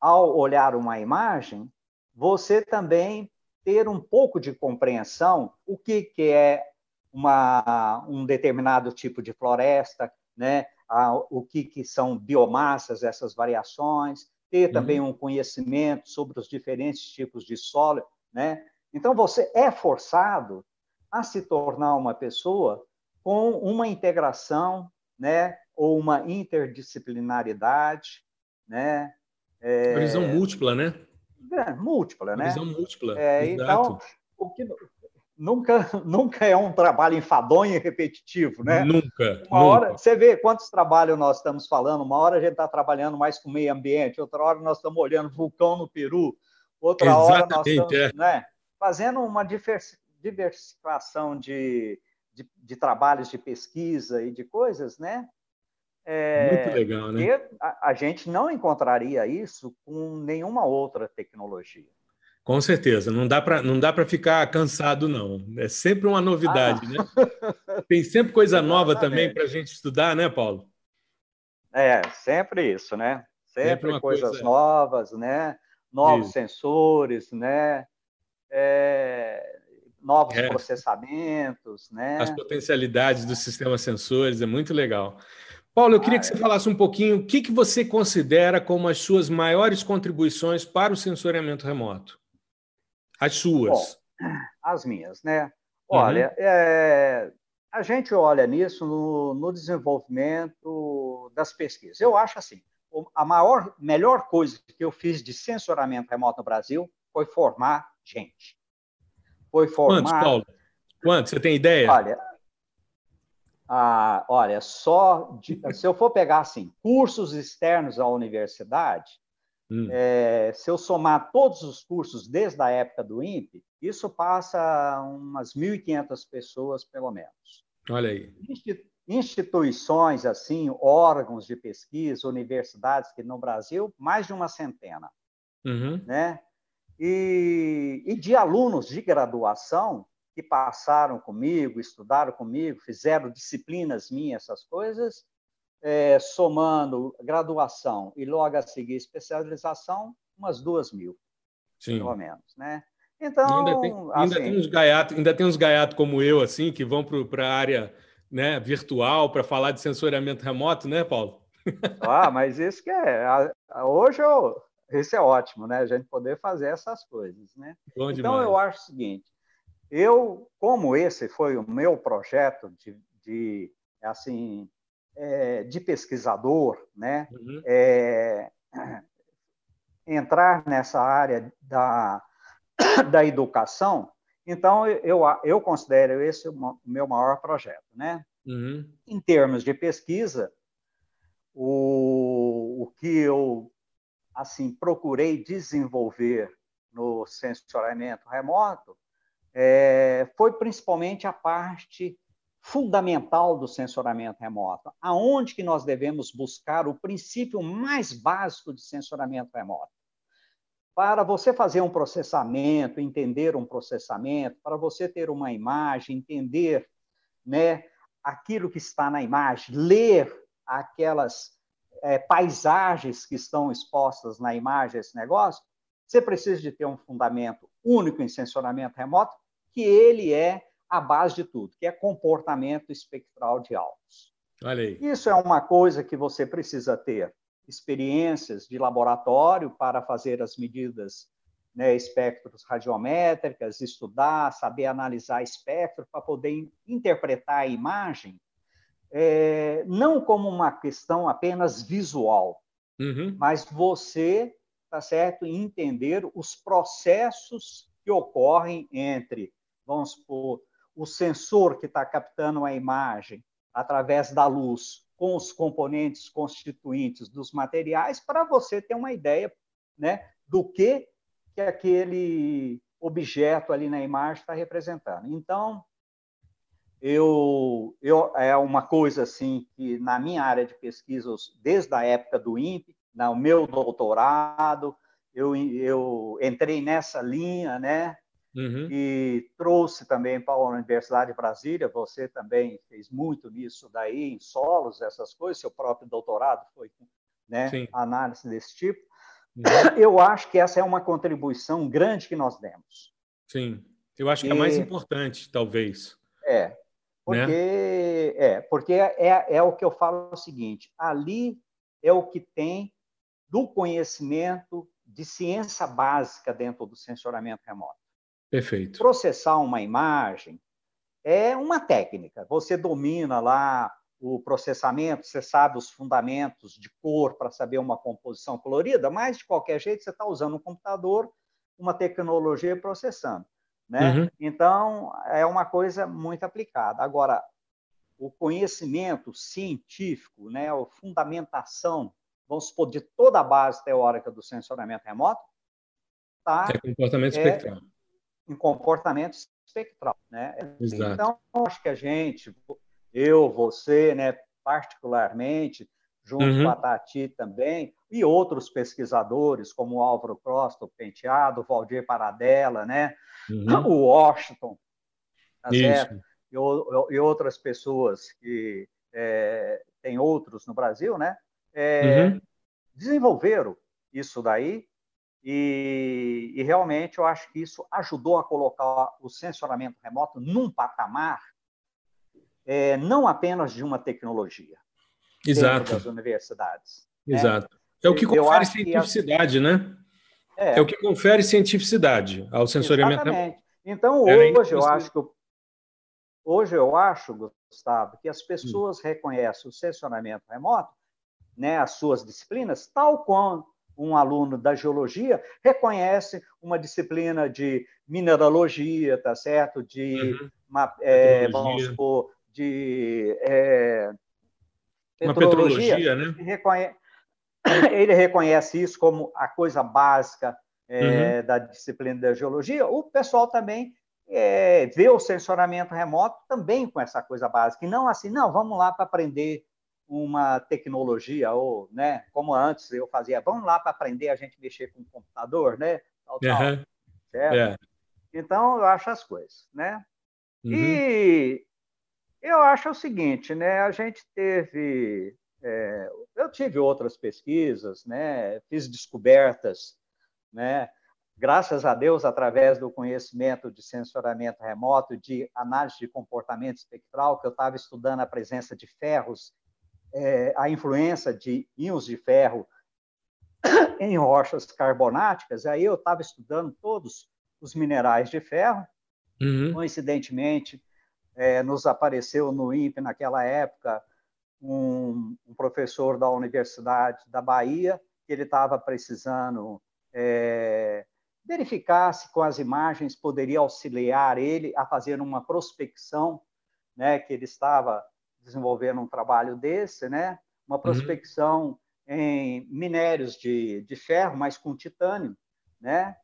ao olhar uma imagem, você também ter um pouco de compreensão o que, que é uma, um determinado tipo de floresta, né? O que, que são biomassas, essas variações, ter também uhum. um conhecimento sobre os diferentes tipos de solo, né? Então você é forçado a se tornar uma pessoa com uma integração, né, ou uma interdisciplinaridade, né? É... Visão múltipla, né? É, múltipla, né? Visão múltipla. É, então, o que nunca, [laughs] nunca é um trabalho enfadonho e repetitivo, né? Nunca. Uma nunca. hora, você vê quantos trabalhos nós estamos falando. Uma hora a gente está trabalhando mais com meio ambiente, outra hora nós estamos olhando vulcão no Peru, outra Exatamente, hora nós estamos é. né, fazendo uma diversificação de, de, de, trabalhos de pesquisa e de coisas, né? É, Muito legal, né? A, a gente não encontraria isso com nenhuma outra tecnologia. Com certeza, não dá para não dá para ficar cansado não. É sempre uma novidade, ah. né? Tem sempre coisa nova também para a gente estudar, né, Paulo? É, sempre isso, né? Sempre, sempre coisas coisa... novas, né? Novos isso. sensores, né? É... Novos é. processamentos, né? As potencialidades dos sistemas sensores é muito legal. Paulo, eu queria ah, que você é. falasse um pouquinho o que, que você considera como as suas maiores contribuições para o sensoriamento remoto. As suas. Bom, as minhas, né? Olha, uhum. é, a gente olha nisso no, no, desenvolvimento das pesquisas. Eu acho assim, a maior, melhor coisa que eu fiz de sensoramento remoto no Brasil foi formar gente. Foi formar. Quantos, Paulo? Quantos? Você tem ideia? Olha, ah, olha, só de, se eu for pegar assim, cursos externos à universidade, Hum. É, se eu somar todos os cursos desde a época do INPE, isso passa umas 1.500 pessoas, pelo menos. Olha aí. Instituições, assim, órgãos de pesquisa, universidades que no Brasil, mais de uma centena. Uhum. Né? E, e de alunos de graduação que passaram comigo, estudaram comigo, fizeram disciplinas minhas, essas coisas, é, somando graduação e logo a seguir especialização, umas duas mil, Sim. pelo menos, né? Então, ainda tem, ainda assim, tem uns gaiatos, ainda tem uns gaiatos como eu, assim, que vão para a área né, virtual para falar de sensoriamento remoto, né, Paulo? [laughs] Ah, mas isso que é. Hoje eu, esse é ótimo, né? A gente poder fazer essas coisas, né? Bom então eu acho o seguinte: eu, como esse foi o meu projeto de, de assim é, de pesquisador, né? Uhum. É, entrar nessa área da, [coughs] da educação, então eu, eu considero esse o meu maior projeto, né? Uhum. Em termos de pesquisa, o, o que eu assim procurei desenvolver no sensoriamento remoto é, foi principalmente a parte fundamental do sensoramento remoto. Aonde que nós devemos buscar o princípio mais básico de sensoramento remoto? Para você fazer um processamento, entender um processamento, para você ter uma imagem, entender né, aquilo que está na imagem, ler aquelas é, paisagens que estão expostas na imagem, esse negócio, você precisa de ter um fundamento único em sensoramento remoto, que ele é a base de tudo, que é comportamento espectral de alvos. Isso é uma coisa que você precisa ter experiências de laboratório para fazer as medidas né, espectros radiométricas, estudar, saber analisar espectro para poder interpretar a imagem, é, não como uma questão apenas visual, uhum. mas você, tá certo, entender os processos que ocorrem entre, vamos supor, o sensor que está captando a imagem através da luz com os componentes constituintes dos materiais para você ter uma ideia né, do que, que aquele objeto ali na imagem está representando. Então, eu, eu, é uma coisa assim que na minha área de pesquisa, desde a época do INPE, no meu doutorado, eu, eu entrei nessa linha, né? Uhum. E trouxe também para a Universidade de Brasília, você também fez muito nisso daí, em solos, essas coisas, seu próprio doutorado foi né, análise desse tipo. Uhum. Eu acho que essa é uma contribuição grande que nós demos. Sim, eu acho que é mais importante, talvez. É, né? porque, né? é, porque é, é o que eu falo o seguinte: ali é o que tem do conhecimento de ciência básica dentro do sensoramento remoto. Perfeito. Processar uma imagem é uma técnica. Você domina lá o processamento, você sabe os fundamentos de cor para saber uma composição colorida, mas de qualquer jeito você está usando um computador, uma tecnologia processando. Né? Uhum. Então, é uma coisa muito aplicada. Agora, o conhecimento científico, né, a fundamentação, vamos supor, de toda a base teórica do sensoramento remoto, está é comportamento é, espectral. Em comportamento espectral. Né? Exato. Então, acho que a gente, eu, você, né, particularmente, junto uhum. com a Tati também, e outros pesquisadores, como o Álvaro Costa, o Penteado, o Valdir Paradella, né? Uhum. [laughs] o Washington, tá certo? E, e, outras pessoas que é, tem outros no Brasil, né? É, uhum. Desenvolveram isso daí e, e, realmente eu acho que isso ajudou a colocar o sensoramento remoto num patamar é, não apenas de uma tecnologia Exato. das universidades. Né? Exato. Né? É o que confere cientificidade, que a... né? É. é. o que confere cientificidade ao sensoriamento. Exatamente. Então, é hoje eu acho que hoje eu acho, Gustavo, que as pessoas hum. reconhecem o sensoramento remoto, né, as suas disciplinas, tal qual um aluno da geologia reconhece uma disciplina de mineralogia, tá certo? De uhum. uma, é, vamos supor, de é, uma petrologia, né? [coughs] Ele reconhece isso como a coisa básica é, uhum. da disciplina da geologia. O pessoal também é, vê o sensoramento remoto também com essa coisa básica, e não assim, não, vamos lá para aprender uma tecnologia, ou, né, como antes eu fazia, vamos lá para aprender a gente mexer com o computador, né? Tal, tal, uhum. certo? É. Então, eu acho as coisas, né? Uhum. E eu acho o seguinte, né? A gente teve, é, eu tive outras pesquisas, né? Fiz descobertas, né? Graças a Deus, através do conhecimento de sensoramento remoto, de análise de comportamento espectral, que eu estava estudando a presença de ferros, é, a influência de íons de ferro [coughs] em rochas carbonáticas, aí eu estava estudando todos os minerais de ferro. Uhum. Coincidentemente, é, nos apareceu no INPE naquela época um, um, professor da Universidade da Bahia, que ele estava precisando é, verificar se com as imagens poderia auxiliar ele a fazer uma prospecção, né, que ele estava desenvolvendo um trabalho desse, né, uma uhum. prospecção uhum. em minérios de, de ferro, mas com titânio, né,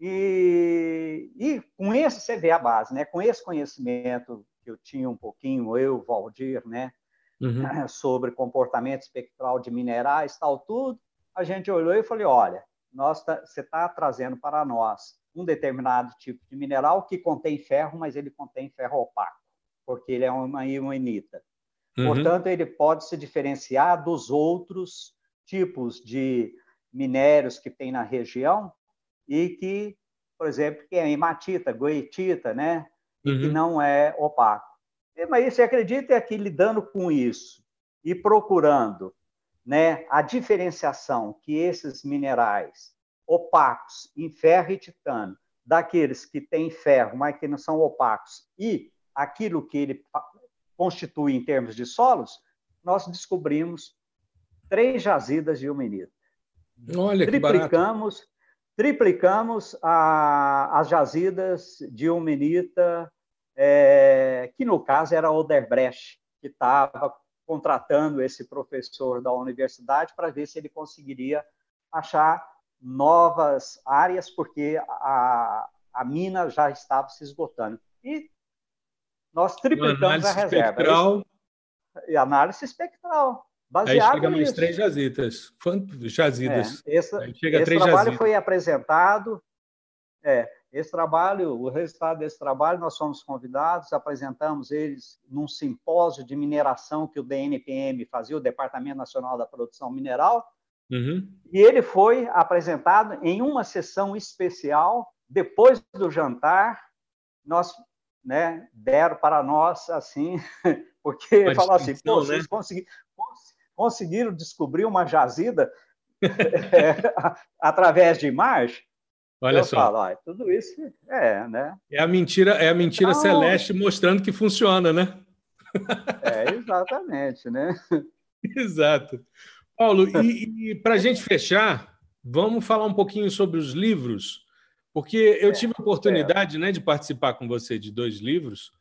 e, e, com esse você vê a base, né? Com esse conhecimento que eu tinha um pouquinho, eu, Valdir, né? Uhum. [laughs] Sobre comportamento espectral de minerais, tal, tudo. A gente olhou e falou: olha, nós tá, você está trazendo para nós um determinado tipo de mineral que contém ferro, mas ele contém ferro opaco, porque ele é uma ionita. Uhum. Portanto, ele pode se diferenciar dos outros tipos de minérios que tem na região e que, por exemplo, que é hematita, goetita, né? e uhum. que não é opaco. E, mas você acredita que lidando com isso e procurando né, a diferenciação que esses minerais opacos em ferro e titânio, daqueles que têm ferro, mas que não são opacos, e aquilo que ele constitui em termos de solos, nós descobrimos três jazidas de ilmenita. Olha, triplicamos, triplicamos a, as jazidas de ilmenita é, que no caso era Oderbrecht, que estava contratando esse professor da universidade para ver se ele conseguiria achar novas áreas, porque a, a mina já estava se esgotando. E nós triplicamos a reserva. Espectral. E análise espectral. Baseado Aí chega mais três jazitas. jazidas. É, esse, esse trabalho jazitas. foi apresentado. É, esse trabalho, o resultado desse trabalho, nós fomos convidados, apresentamos eles num simpósio de mineração que o DNPM fazia, o Departamento Nacional da Produção Mineral, uhum. e ele foi apresentado em uma sessão especial, depois do jantar, nós né, deram para nós assim, [laughs] porque falou assim, vocês né? conseguiram, conseguiram descobrir uma jazida [laughs] [laughs] é, através de imagem? Olha só. Falo, ó, tudo isso é, né? É a mentira, é a mentira então, celeste mostrando que funciona, né? É, exatamente, né? Exato. Paulo, e, e para a gente fechar, vamos falar um pouquinho sobre os livros, porque eu é, tive a oportunidade é. né, de participar com você de dois livros.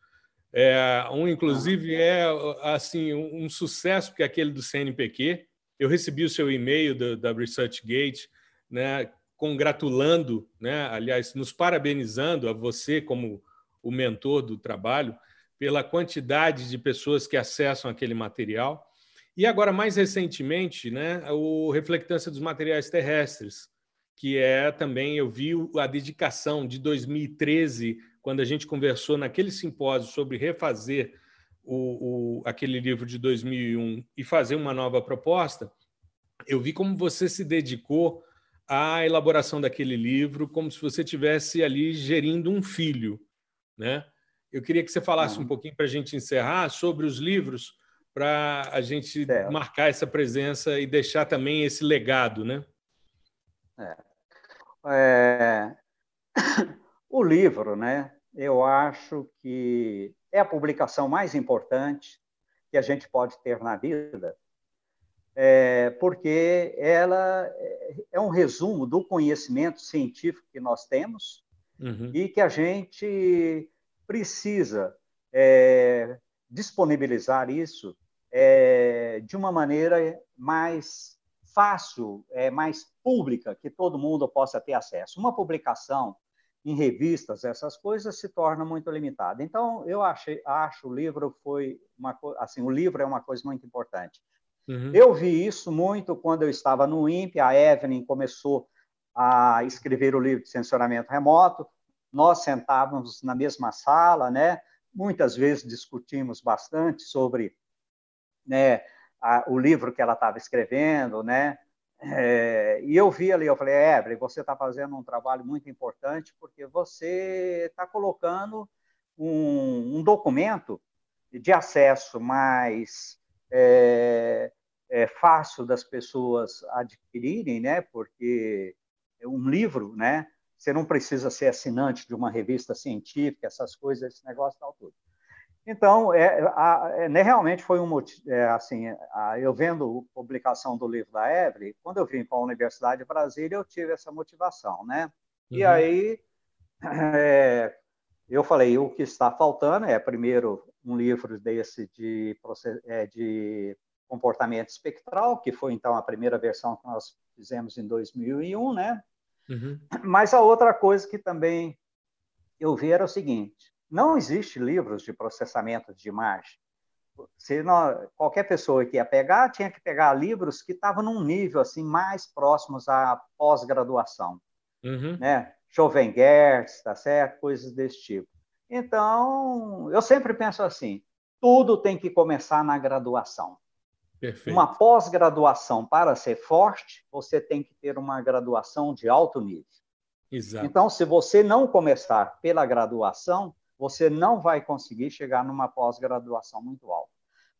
É, um, inclusive, é assim um, um sucesso, porque é aquele do CNPq. Eu recebi o seu e-mail da ResearchGate, né, congratulando, né, aliás, nos parabenizando a você como o mentor do trabalho pela quantidade de pessoas que acessam aquele material. E agora, mais recentemente, né, o Reflectância dos Materiais Terrestres, que é também, eu vi a dedicação de 2013, quando a gente conversou naquele simpósio sobre refazer o, o, aquele livro de 2001 e fazer uma nova proposta, eu vi como você se dedicou a elaboração daquele livro como se você tivesse ali gerindo um filho, né? Eu queria que você falasse uhum. um pouquinho para a gente encerrar sobre os livros, para a gente marcar essa presença e deixar também esse legado, né? É. É... [coughs] O livro, né? Eu acho que é a publicação mais importante que a gente pode ter na vida, é, porque ela é, é um resumo do conhecimento científico que nós temos uhum. e que a gente precisa é, disponibilizar isso é, de uma maneira mais fácil, é, mais pública, que todo mundo possa ter acesso. Uma publicação em revistas, essas coisas se torna muito limitada. Então, eu achei, acho o livro foi uma assim, o livro é uma coisa muito importante. Uhum. Eu vi isso muito quando eu estava no INPE, a Evelyn começou a escrever o livro de censuramento remoto, nós sentávamos na mesma sala, né? muitas vezes discutimos bastante sobre né, a, o livro que ela estava escrevendo, né? É, e eu vi ali, eu falei, Evelyn, você está fazendo um trabalho muito importante porque você está colocando um, um, documento de acesso mais é, é fácil das pessoas adquirirem, né? Porque um livro, né? Você não precisa ser assinante de uma revista científica, essas coisas, esse negócio tal tudo. Então, é, a, é, né, realmente foi um motivo, é, assim, a, eu vendo a publicação do livro da Evelyn, quando eu vim para a Universidade de Brasília, eu tive essa motivação, né? Uhum. E aí, é, eu falei, o que está faltando é, primeiro, um livro desse de, é, de comportamento espectral, que foi então a primeira versão que nós fizemos em 2001, né? Uhum. Mas a outra coisa que também eu vi era o seguinte: não existe livros de processamento de imagem. Se qualquer pessoa que ia pegar tinha que pegar livros que estavam num nível assim mais próximos à pós-graduação, uhum. né? Schovengertz, tá certo? Coisas desse tipo. Então, eu sempre penso assim: tudo tem que começar na graduação. Perfeito. Uma pós-graduação, para ser forte, você tem que ter uma graduação de alto nível. Exato. Então, se você não começar pela graduação, você não vai conseguir chegar numa pós-graduação muito alta.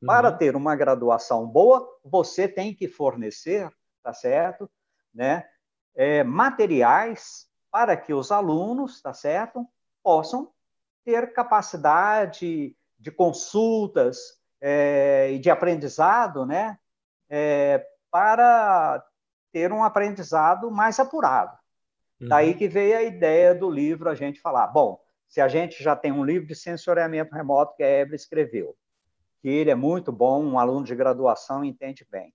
Uhum. Para ter uma graduação boa, você tem que fornecer, tá certo? Né? É, materiais para que os alunos, tá certo? Possam ter capacidade de consultas, é, e de aprendizado, né, é, para ter um aprendizado mais apurado. Uhum. Daí que veio a ideia do livro a gente falar, bom, se a gente já tem um livro de sensoriamento remoto que a Ebre escreveu, que ele é muito bom, um aluno de graduação entende bem.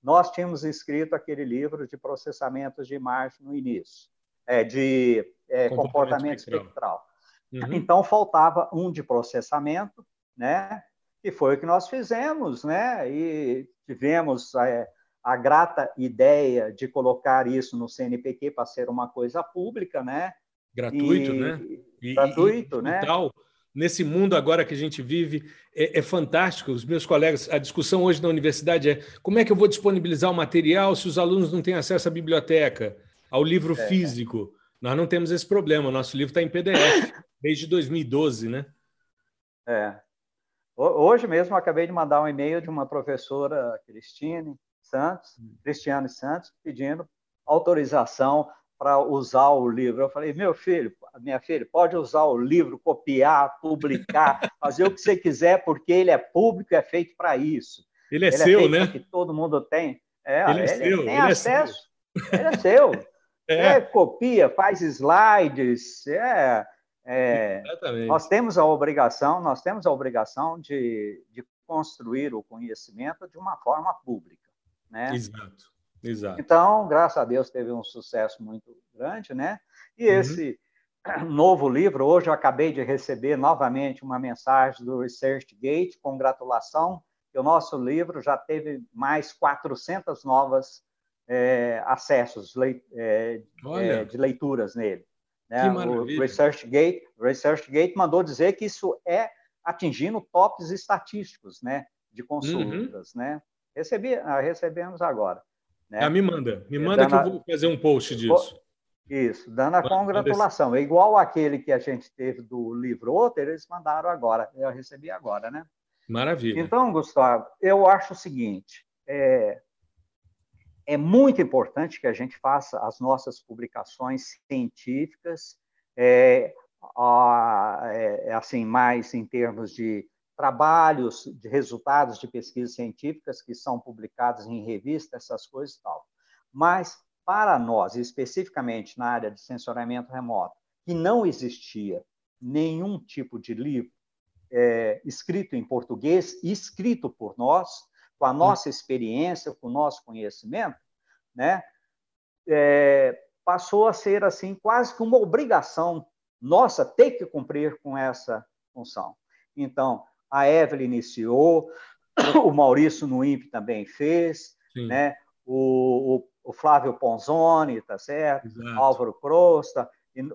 Nós tínhamos escrito aquele livro de processamentos de imagem no início, é, de é, comportamento, comportamento espectral. espectral. Uhum. Então, faltava um de processamento, né? que foi o que nós fizemos, né? e tivemos é, a grata ideia de colocar isso no CNPq para ser uma coisa pública, né? Gratuito, e... né? E, gratuito, e, né? Tal, nesse mundo agora que a gente vive, é, é, fantástico. Os meus colegas, a discussão hoje na universidade é como é que eu vou disponibilizar o material se os alunos não têm acesso à biblioteca, ao livro é. físico. Nós não temos esse problema, o nosso livro está em PDF, [laughs] desde 2012, né? É. Hoje mesmo acabei de mandar um e-mail de uma professora, Cristine, Santos, Cristiano Santos, pedindo autorização para usar o livro. Eu falei, meu filho, minha filha, pode usar o livro, copiar, publicar, [laughs] fazer o que você quiser, porque ele é público, é feito para isso. Ele é ele seu, é né? Que todo mundo tem. É, ele é ele seu. Tem ele acesso. É ele é seu. [laughs] É. é. copia, faz slides. É, é, nós temos a obrigação, nós temos a obrigação de, de construir o conhecimento de uma forma pública. Né? Exato, exato. Então, graças a Deus, teve um sucesso muito grande, né? E uhum. esse [clears throat] novo livro, hoje eu acabei de receber novamente uma mensagem do ResearchGate, congratulação, que o nosso livro já teve mais 400 novas é, acessos é, é, de leituras nele. Né? O ResearchGate, ResearchGate mandou dizer que isso é atingindo tops estatísticos, né, de uhum. consultas, uhum. né? Recebi, ah, recebemos agora. Né? Ah, me manda, me manda Dana, que eu vou fazer um post disso. Isso, dando a congratulação. É igual aquele que a gente teve do livro outro, eles mandaram agora, eu recebi agora, né? Maravilha. Então, Gustavo, eu acho o seguinte: é, é muito importante que a gente faça as nossas publicações científicas, é, é, assim, mais em termos de trabalhos de resultados de pesquisas científicas que são publicados em revistas, essas coisas e tal. Mas, para nós, especificamente na área de sensoriamento remoto, que não existia nenhum tipo de livro é, escrito em português, escrito por nós, com a nossa experiência, com o nosso conhecimento, né, é, passou a ser assim quase que uma obrigação nossa ter que cumprir com essa função. Então, a Evelyn iniciou, o Maurício no INPE também fez, né? O, o, o, Flávio Ponzoni, tá certo? Exato. Álvaro Crosta,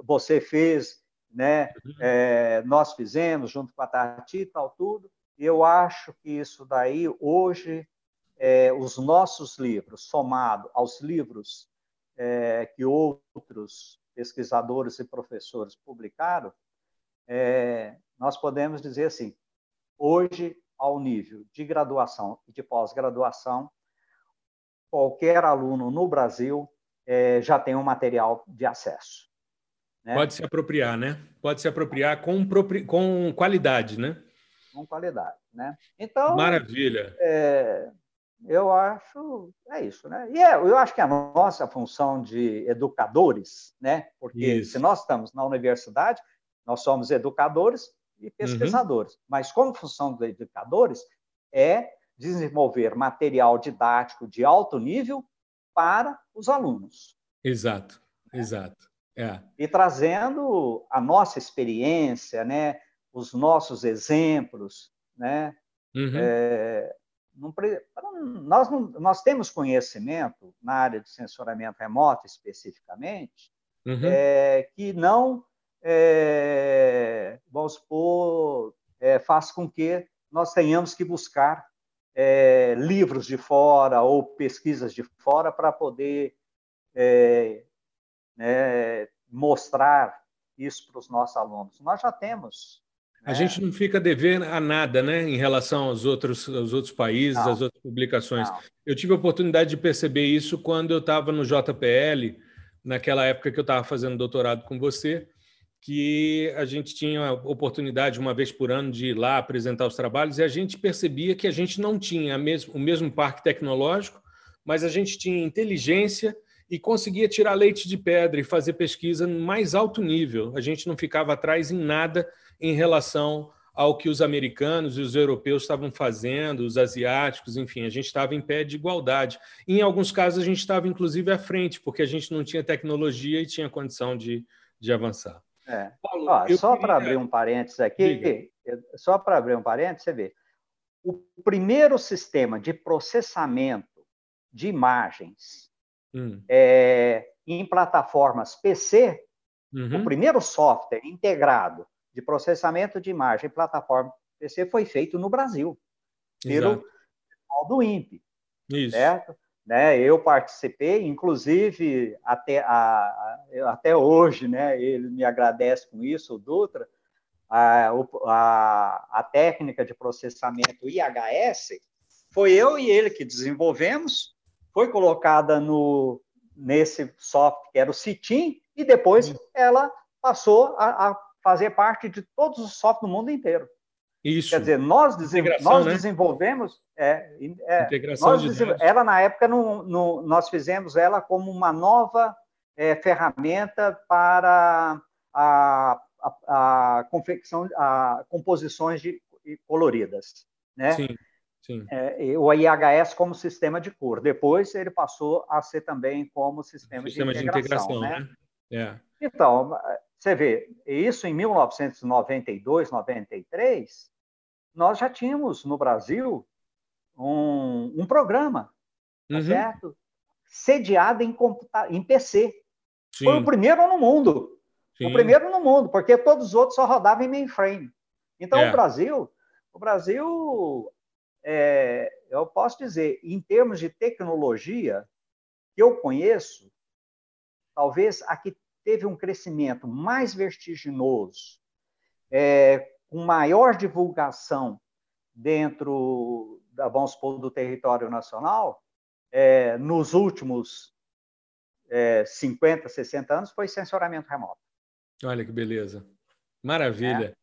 você fez, né? Uhum. É, nós fizemos junto com a Tati e tal, tudo. E eu acho que isso daí, hoje, é, os nossos livros, somado aos livros é, que outros pesquisadores e professores publicaram, é, nós podemos dizer assim, Hoje, ao nível de graduação e de pós-graduação, qualquer aluno no Brasil é, já tem um material de acesso. Né? Pode se apropriar, né? Pode se apropriar com, com qualidade, né? Com qualidade, né? Então, maravilha. É, eu acho é isso, né? E é, eu acho que a nossa função de educadores, né? Porque isso. se nós estamos na universidade, nós somos educadores e uhum. pesquisadores. Uhum. Mas como função dos educadores é desenvolver material didático de alto nível para os alunos. Exato, exato. É. E trazendo a nossa experiência, né, os nossos exemplos, né? Uhum. É, não, nós, não, nós temos conhecimento na área de sensoramento remoto especificamente, uhum. é, que não é, vamos supor, é, faz com que nós tenhamos que buscar é, livros de fora ou pesquisas de fora para poder é, né, mostrar isso para os nossos alunos. Nós já temos. A gente não fica devendo a nada, né, em relação aos outros, aos outros países, não, às outras publicações. Não. Eu tive a oportunidade de perceber isso quando eu estava no JPL, naquela época que eu estava fazendo doutorado com você que a gente tinha a oportunidade uma vez por ano de ir lá apresentar os trabalhos e a gente percebia que a gente não tinha o mesmo parque tecnológico, mas a gente tinha inteligência e conseguia tirar leite de pedra e fazer pesquisa no mais alto nível. A gente não ficava atrás em nada em relação ao que os americanos e os europeus estavam fazendo, os asiáticos, enfim, a gente estava em pé de igualdade. Em alguns casos, a gente estava, inclusive, à frente, porque a gente não tinha tecnologia e tinha condição de, de avançar. É. Paulo, Ó, só queria... para abrir um parênteses aqui, Diga. só para abrir um parênteses, você vê, o primeiro sistema de processamento de imagens hum. é, em plataformas PC, uhum. o primeiro software integrado de processamento de imagem em plataforma PC foi feito no Brasil, pelo do INPE. Isso. Certo? Né, eu participei, inclusive até, a, até hoje, né, ele me agradece com isso, o Dutra, a, a, a técnica de processamento IHS, foi eu e ele que desenvolvemos, foi colocada no, nesse software que era o CITIM, e depois ela passou a, a, fazer parte de todos os softwares do mundo inteiro. Isso. Quer dizer, nós, nós né? desenvolvemos. É, é, Integração nós de ela, na época, no, no, nós fizemos ela como uma nova é, ferramenta para a, a, a confecção, a composições de, coloridas. Né? Sim. Sim. É, o IHS como sistema de cor. Depois ele passou a ser também como sistema, sistema de integração. De integração né? né? É. Então, você vê, isso em 1992, 93, nós já tínhamos no Brasil um, um programa, tá uhum. certo? Sediado em, em PC. Sim. Foi o primeiro no mundo. Sim. O primeiro no mundo, porque todos os outros só rodavam em mainframe. Então, é. o Brasil, o Brasil é, eu posso dizer, em termos de tecnologia, que eu conheço, talvez a que teve um crescimento mais vertiginoso, é, com maior divulgação dentro, da, vamos supor, do território nacional, é, nos últimos é, 50, 60 anos, foi sensoramento remoto. Olha que beleza. Maravilha. É.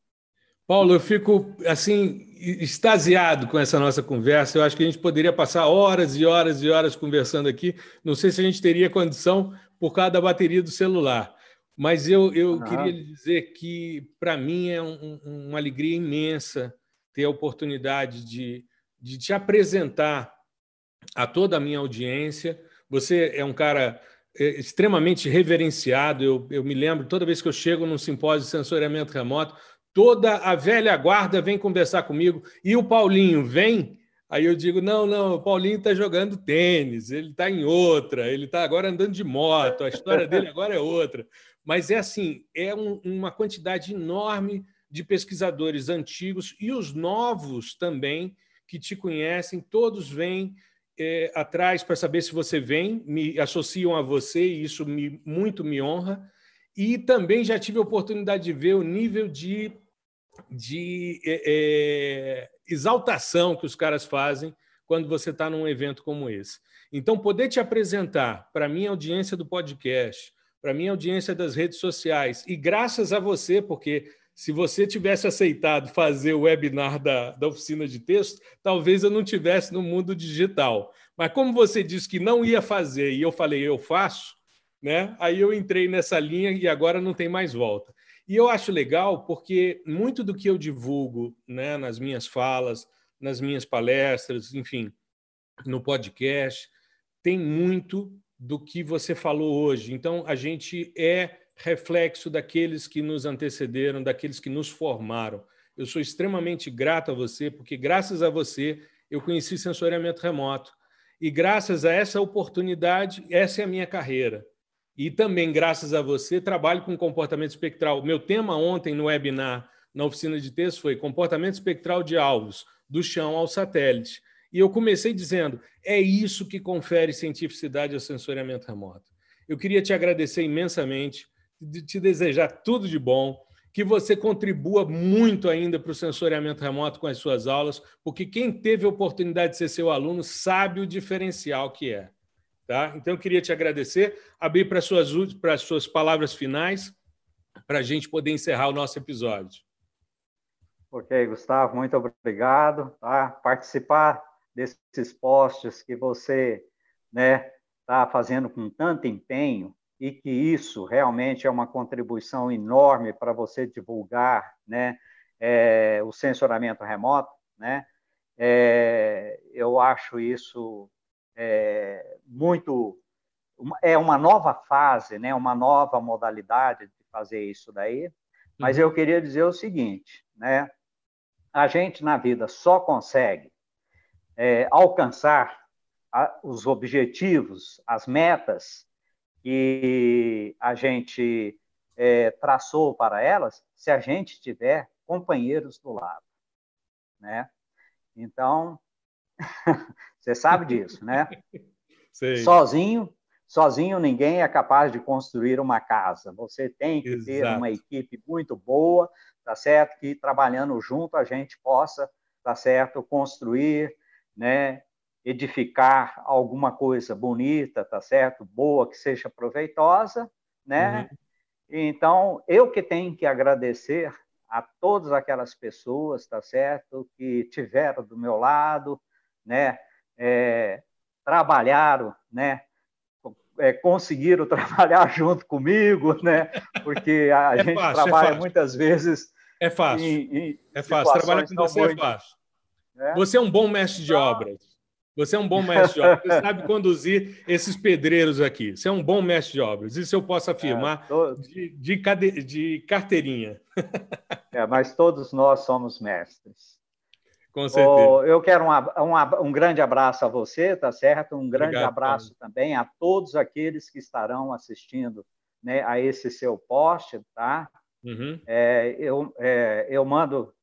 Paulo, eu fico assim extasiado com essa nossa conversa. Eu acho que a gente poderia passar horas e horas e horas conversando aqui. Não sei se a gente teria condição por causa da bateria do celular. Mas eu, eu queria lhe dizer que, para mim, é um, uma alegria imensa ter a oportunidade de, de te apresentar a toda a minha audiência. Você é um cara é, extremamente reverenciado. Eu, eu me lembro, toda vez que eu chego num simpósio de sensoriamento remoto, toda a velha guarda vem conversar comigo e o Paulinho vem. Aí eu digo: não, não, o Paulinho está jogando tênis, ele está em outra, ele está agora andando de moto, a história dele [laughs] agora é outra. Mas é assim: é um, uma quantidade enorme de pesquisadores antigos e os novos também que te conhecem, todos vêm é, atrás para saber se você vem, me associam a você e isso me, muito me honra. E também já tive a oportunidade de ver o nível de, de é, exaltação que os caras fazem quando você está num evento como esse. Então, poder te apresentar para a minha audiência do podcast, para a minha audiência das redes sociais, e graças a você, porque se você tivesse aceitado fazer o webinar da, da oficina de texto, talvez eu não tivesse no mundo digital. Mas como você disse que não ia fazer e eu falei, eu faço, né? Aí eu entrei nessa linha e agora não tem mais volta. E eu acho legal porque muito do que eu divulgo, né, nas minhas falas, nas minhas palestras, enfim, no podcast, tem muito do que você falou hoje. Então a gente é reflexo daqueles que nos antecederam, daqueles que nos formaram. Eu sou extremamente grato a você, porque graças a você eu conheci sensoriamento remoto. E graças a essa oportunidade, essa é a minha carreira. E também, graças a você, trabalho com comportamento espectral. Meu tema ontem no webinar, na oficina de texto, foi comportamento espectral de alvos, do chão ao satélite. E eu comecei dizendo: é isso que confere cientificidade ao sensoriamento remoto. Eu queria te agradecer imensamente, te desejar tudo de bom, que você contribua muito ainda para o sensoriamento remoto com as suas aulas, porque quem teve a oportunidade de ser seu aluno sabe o diferencial que é. Tá? Então, eu queria te agradecer, abrir para as suas, para as suas palavras finais, para a gente poder encerrar o nosso episódio. Ok, Gustavo, muito obrigado. Tá? Participar desses posts que você né, está fazendo com tanto empenho e que isso realmente é uma contribuição enorme para você divulgar né, é, o sensoramento remoto, né? É, eu acho isso é, muito é uma nova fase, né? Uma nova modalidade de fazer isso daí. Mas uhum. eu queria dizer o seguinte, né? A gente na vida só consegue é, alcançar a, os objetivos, as metas que a gente é, traçou para elas, se a gente tiver companheiros do lado, né? Então, [laughs] você sabe disso, né? [laughs] Sei. Sozinho, sozinho ninguém é capaz de construir uma casa. Você tem que Exato. ter uma equipe muito boa, tá certo? Que trabalhando junto a gente possa, tá certo, construir, né? Edificar alguma coisa bonita, tá certo? Boa, que seja proveitosa, né? Uhum. Então, eu que tenho que agradecer a todas aquelas pessoas, tá certo, que tiveram do meu lado, né, é, trabalharam, né, é, conseguiram [laughs] trabalhar junto comigo, né, porque a é gente fácil, é trabalha muitas vezes. É fácil. Em, em é fácil. Trabalhar com você é muito, é fácil. Né? Você é um bom mestre de obras. Você é um bom mestre de obras, você [laughs] sabe conduzir esses pedreiros aqui. Você é um bom mestre de obras, isso eu posso afirmar é, de, de, cade... de, carteirinha. [laughs] É, mas todos nós somos mestres. Com certeza. Oh, eu quero um, um, um, grande abraço a você, tá certo? Um grande Obrigado, abraço Paulo. também a todos aqueles que estarão assistindo né, a esse seu post, tá? Uhum. É, eu, é, eu mando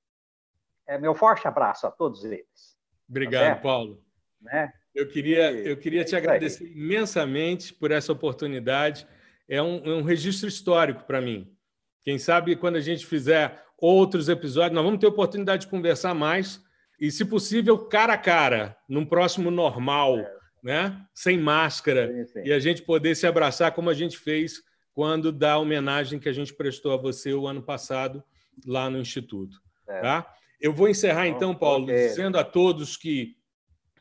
é, meu forte abraço a todos eles. Tá Obrigado, tá Paulo. Né? Eu queria, eu queria te agradecer imensamente por essa oportunidade. É um, é um registro histórico para mim. Quem sabe quando a gente fizer outros episódios, nós vamos ter oportunidade de conversar mais e, se possível, cara a cara, num próximo normal, é. né? sem máscara, sim, sim. e a gente poder se abraçar como a gente fez quando da homenagem que a gente prestou a você o ano passado lá no Instituto. É. Tá? Eu vou encerrar então, Paulo, dizendo a todos que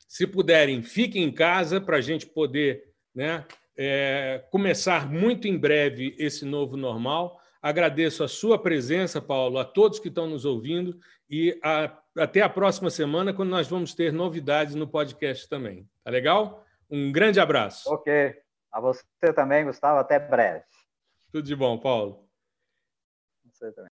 se puderem, fiquem em casa para a gente poder né, é, começar muito em breve esse novo normal. Agradeço a sua presença, Paulo, a todos que estão nos ouvindo e a, até a próxima semana, quando nós vamos ter novidades no podcast também. Tá legal? Um grande abraço. Ok. A você também, Gustavo. Até breve. Tudo de bom, Paulo. Você também.